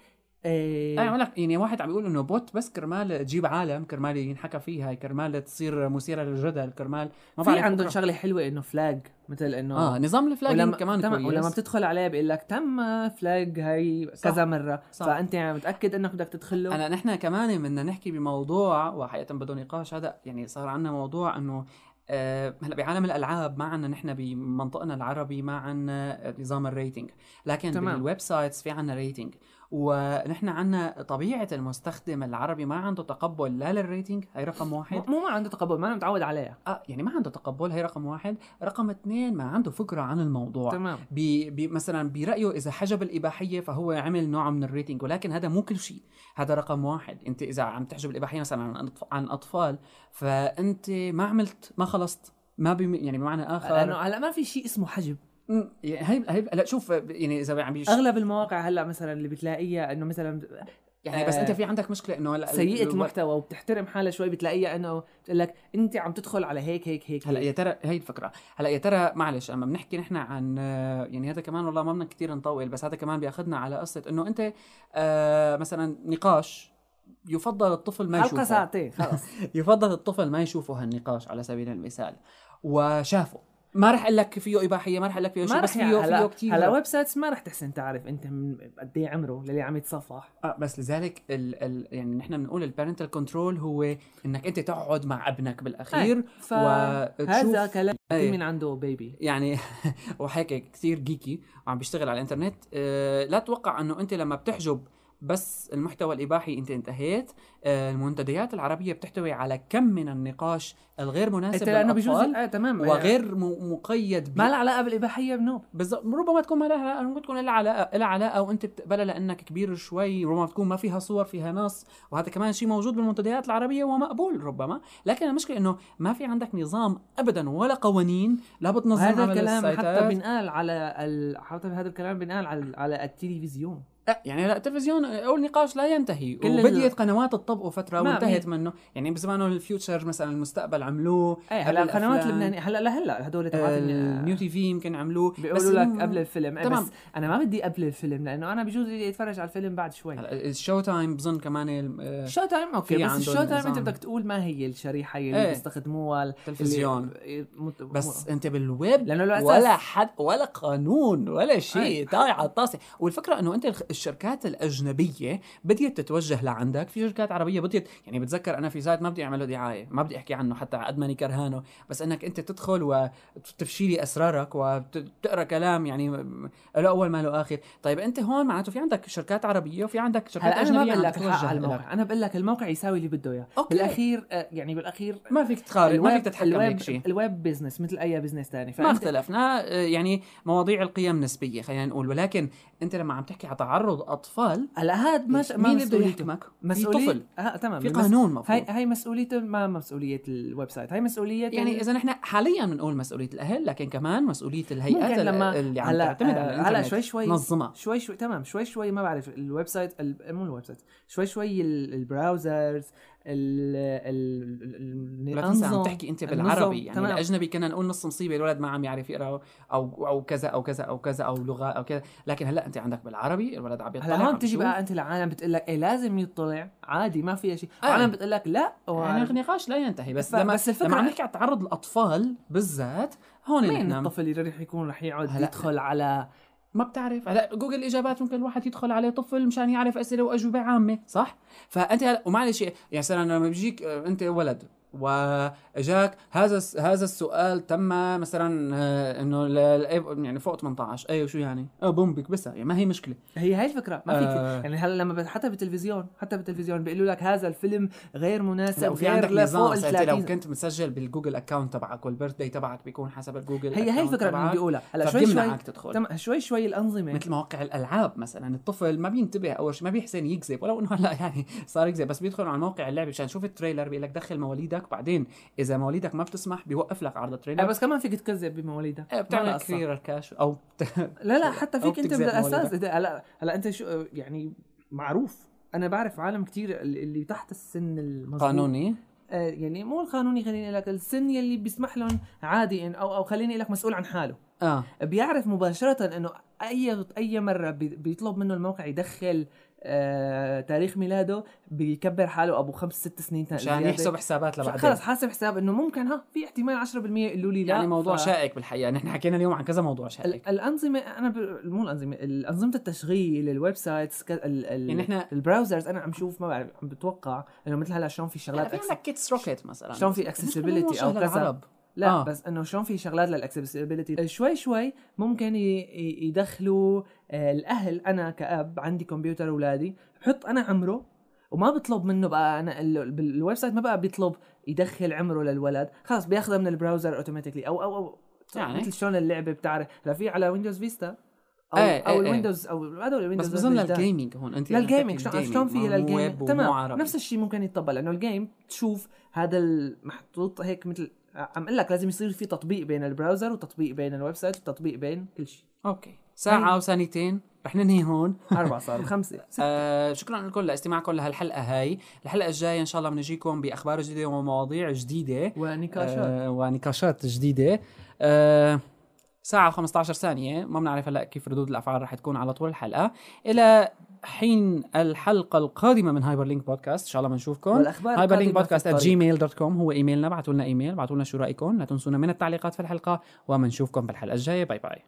إيه اي لك يعني واحد عم يقول إنه بوت بس كرمال تجيب عالم كرمال ينحكى فيها كرمال تصير مثيرة للجدل كرمال ما في بعرف عندهم بكرة. شغلة حلوة إنه flag مثل إنه آه نظام ال flagging ولما كمان تمام، كويس ولما بتدخل عليه بيقول لك تم flag هاي. كذا مرة صح. فأنت يعني متأكد إنك بدك تدخله هلأ نحن كمان بدنا نحكي بموضوع وحقيقة بده نقاش هذا يعني صار عندنا موضوع إنه آه، هلأ بعالم الألعاب ما عندنا نحن بمنطقتنا العربي ما عندنا نظام ال rating لكن تمام. بال websites في عندنا rating ونحن عنا طبيعة المستخدم العربي ما عنده تقبل لا لل rating هي رقم واحد. مو ما عنده تقبل ما أنا متعود عليها. آه يعني ما عنده تقبل هي رقم واحد. رقم اثنين ما عنده فكرة عن الموضوع. تمام. بي بي مثلا برأيه إذا حجب الإباحية فهو عمل نوع من ال rating ولكن هذا مو كل شيء. هذا رقم واحد. أنت إذا عم تحجب الإباحية مثلا عن أطفال فأنت ما عملت ما خلصت ما بم يعني بمعنى آخر لأنه هلا ما في شيء اسمه حجب. يعني هي هي لا شوف يعني إذا عم بيش أغلب المواقع هلأ مثلا اللي بتلاقيها إنه مثلا يعني بس آه، انت في عندك مشكلة إنه هلأ سيئة ال- المحتوى وبتحترم حالها شوي بتلاقيها إنه بتقول لك أنت عم تدخل على هيك هيك هيك هلأ. يا ترى هي الفكرة. هلأ يا ترى معلش أما بنحكي نحن عن آه، يعني هذا كمان والله ما بدنا كثير نطول بس هذا كمان بيأخذنا على قصة إنه أنت آه مثلا نقاش يفضل الطفل ما حلقة يشوفه. ساعتين خلص. يفضل الطفل ما يشوفه هالنقاش على سبيل المثال وشافه. ما رح أقول لك فيه إباحية ما رح أقول لك فيه شيء بس فيه هلا فيه كثير هلا websites ما رح تحسن تعرف أنت من قد إيه عمره للي عم يتصفح. آه بس لذلك ال ال يعني نحن بنقول ال parental control هو إنك أنت تقعد مع ابنك بالأخير فهذا وتشوف كلام أي. من عنده baby يعني وهيك كثير geeky وعم بيشتغل على الإنترنت. آه، لا تتوقع إنه أنت لما بتحجب بس المحتوى الإباحي إنت انتهيت. آه، المنتديات العربية بتحتوي على كم من النقاش الغير مناسب لأنه بجوز آه تمام. وغير مقيد ب- ما لها علاقة بالإباحية بنوب بالضبط. ربما تكون ما لها علاقه ممكن تكون لها علاقه لها علاقة وانت بتقبلها لأنك كبير شوي ربما تكون ما فيها صور فيها نص وهذا كمان شيء موجود بالمنتديات العربية ومقبول ربما. لكن المشكلة إنه ما في عندك نظام ابدا ولا قوانين لا بتنظم هذا الكلام حتى. بنقال على ال... حتى هذا الكلام بنقال على على التلفزيون. لا يعني لا التلفزيون أو النقاش لا ينتهي كل وبديت قنوات الطبق فتره وانتهت منه يعني بزمانه ال Future مثلا المستقبل عملوه قبل هلا القنوات. اللبنانيه هلا لهلا هدول تبعت ال New TV يمكن عملوه بيقولوا لك قبل الفيلم إيه تمام. بس أنا ما بدي قبل الفيلم لأنه أنا بجوز بدي أتفرج على الفيلم بعد شوي هلا ال Showtime بظن كمان ال- آه، تايم okay في بس ال Showtime أنت. بدك تقول ما هي الشريحة اللي إيه. بيستخدموها اللي- تلفزيون. مت- بس أنت بالويب الأساس- ولا حد ولا قانون ولا شيء أي. طايع على الطاسة والفكرة إنه أنت الشركات الأجنبية بديت تتوجه لعندك. في شركات عربية بديت يعني بتذكر أنا في site ما بدي اعمل له دعاية ما بدي أحكي عنه حتى قد ماني كرهانه. بس إنك أنت تدخل وتفشي لي أسرارك وتقرأ كلام يعني له أول ما له آخر. طيب أنت هون معناته في عندك شركات عربية وفي عندك شركات هلا أنا ما بقول لك على. الموقع. أنا بقول لك الموقع يساوي اللي بده إياه. بالأخير آه، يعني بالأخير ما فيك تقارن ما فيك تتحكم الويب شيء. ال web business مثل أي business ثاني ما اختلفنا آه، يعني مواضيع القيم نسبية خلينا نقول. ولكن أنت لما عم تحكي على تعرض أطفال هلا ما ما مين اللي بده يحكمك؟ مسؤولية طفل. آه تمام. في قانون مفروض. هاي هاي مسؤوليته ما مسؤولية ال website هاي مسؤولية يعني إذا نحن حاليا بنقول مسؤولية الأهل لكن كمان مسؤولية الهيئات لما اللي عم تعتمد على آه، الإنترنت. هلا شوي شوي نظمها شوي شوي تمام. شوي شوي ما بعرف ال website مو ال website شوي شوي ال- ال browsers ال لا تنسى عم تحكي أنت بالعربي يعني تمام. الأجنبي كنا نقول نص مصيبة الولد ما عم يعرف يقرا أو أو كذا أو كذا أو كذا أو لغة أو كذا لكن هلأ أنت عندك بالعربي الولد عم يطلع هلا هون يشوف. بقى أنت لعالم بتقول لك إيه لازم يطلع عادي ما فيها شيء آه. عالم بتقول لك لأ يعني وعالم- نقاش لا ينتهي بس لما بس الفكرة- لما عم نحكي على تعرض الأطفال بالذات هون مين الطفل اللي رح يكون رح يقعد يدخل على ما بتعرف. هلا جوجل الاجابات ممكن الواحد يدخل عليه طفل مشان يعرف أسئلة وأجوبة عامة صح؟ فأنت هلا ومعلش يعني مثلا لما بيجيك آه، أنت ولد. وإجاك هذا هذا السؤال تم مثلا آه، إنه يعني فوق 18 أيوه شو يعني؟ آه بوم بكبسها يعني ما هي مشكلة. هي هاي الفكرة ما فيك. آه. يعني هلا لما حتى بالتلفزيون حتى بالتلفزيون بيقولوا لك هذا الفيلم غير مناسب وفي عندك نظام. لو 30 كنت مسجل بال Google account تبعك وال birthday تبعك بيكون حسب الجوجل هي هي الفكرة اللي بدي اقولها هلا شوي شوي تدخل. شوي شوي الأنظمة. مثل مواقع الألعاب مثلا. الطفل ما بينتبه أول شيء ما بيحسن يكذب ولو إنه هلا يعني صار يكذب بس بيدخل على موقع اللعبة مشان يشوف ال trailer بيقول لك دخل مواليدك بعدين. إذا مواليدك ما بتسمح بيوقف لك عرض ال trailer بس كمان فيك تكذب بمواليدك. إيه، بتعمل. clear cache أو لا لا حتى فيك أنت بالأساس. مواليدك. إذا- هلا هلا أنت شو يعني معروف. أنا بعرف عالم كتير اللي تحت السن المظبوط. قانوني؟ آه يعني مو القانوني خليني لك السن يلي بيسمح لهم عادي أو أو خليني لك مسؤول عن حاله. آه. بيعرف مباشرة إنه أي أي مرة بي- بيطلب منه الموقع يدخل آه تاريخ ميلاده بيكبر حاله أبو خمس ست سنين زيادة. يحسب حسابات لبعدين خلص حاسب حساب إنه ممكن ها في احتمال 10% يقولوا لي لا يعني موضوع ف- شائك بالحقيقة. نحن حكينا اليوم عن كذا موضوع شائك. ال- الأنظمة أنا ب... مو الأنظمة أنظمة التشغيل ال websites ك... ال... ال... يعني إحنا- ال browsers أنا عم شوف ما بعرف عم بتوقع إنه مثل هلأ شلون في يعني شغلات في أكس... عندك kids روكيت مثلا. شلون في موجه أو كذا. لا آه. آه. بس إنه شلون في شغلات لل accessibility شوي شوي ممكن يدخلوا آه، الأهل أنا كأب عندي كمبيوتر أولادي بحط أنا عمره وما بطلب منه بقى أنا ال- بال website ما بقى بيطلب يدخل عمره للولد خلاص بياخذها من ال browser automatically أو أو أو يعني؟ مثل شلون اللعبة بتعرف لا في على Windows Vista أو إيه، أو إيه، ال Windows أو هذول بس ال Windows بظن الجداد. لل gaming هون أنت لل gaming قصدك شلون في لل gaming تمام. نفس الشيء ممكن يتطبق لأنه ال game تشوف هذا المحطوط هيك مثل عم أقول لك لازم يصير في تطبيق بين ال browser وتطبيق بين ال website وتطبيق بين كل شيء. okay. ساعة وثانيتين رح ننهي هون. أربع صار خمسة. آه شكرا لكم لاستماعكم لهالحلقة هاي. الحلقة الجاية إن شاء الله بنجيكم بأخبار جديدة ومواضيع جديدة. ونقاشات. آه ونقاشات جديدة. آه ساعة و15 ثانية. ما بنعرف هلأ كيف ردود الأفعال رح تكون على طول الحلقة. إلى حين الحلقة القادمة من Hyperlink Podcast إن شاء الله بنشوفكم. والأخبار hyperlink podcast gmail dot com هو إيميلنا ابعتوا لنا إيميل ابعتوا لنا شو رأيكم لا تنسونا من التعليقات في الحلقة وبنشوفكم بالحلقة الجاية. bye bye.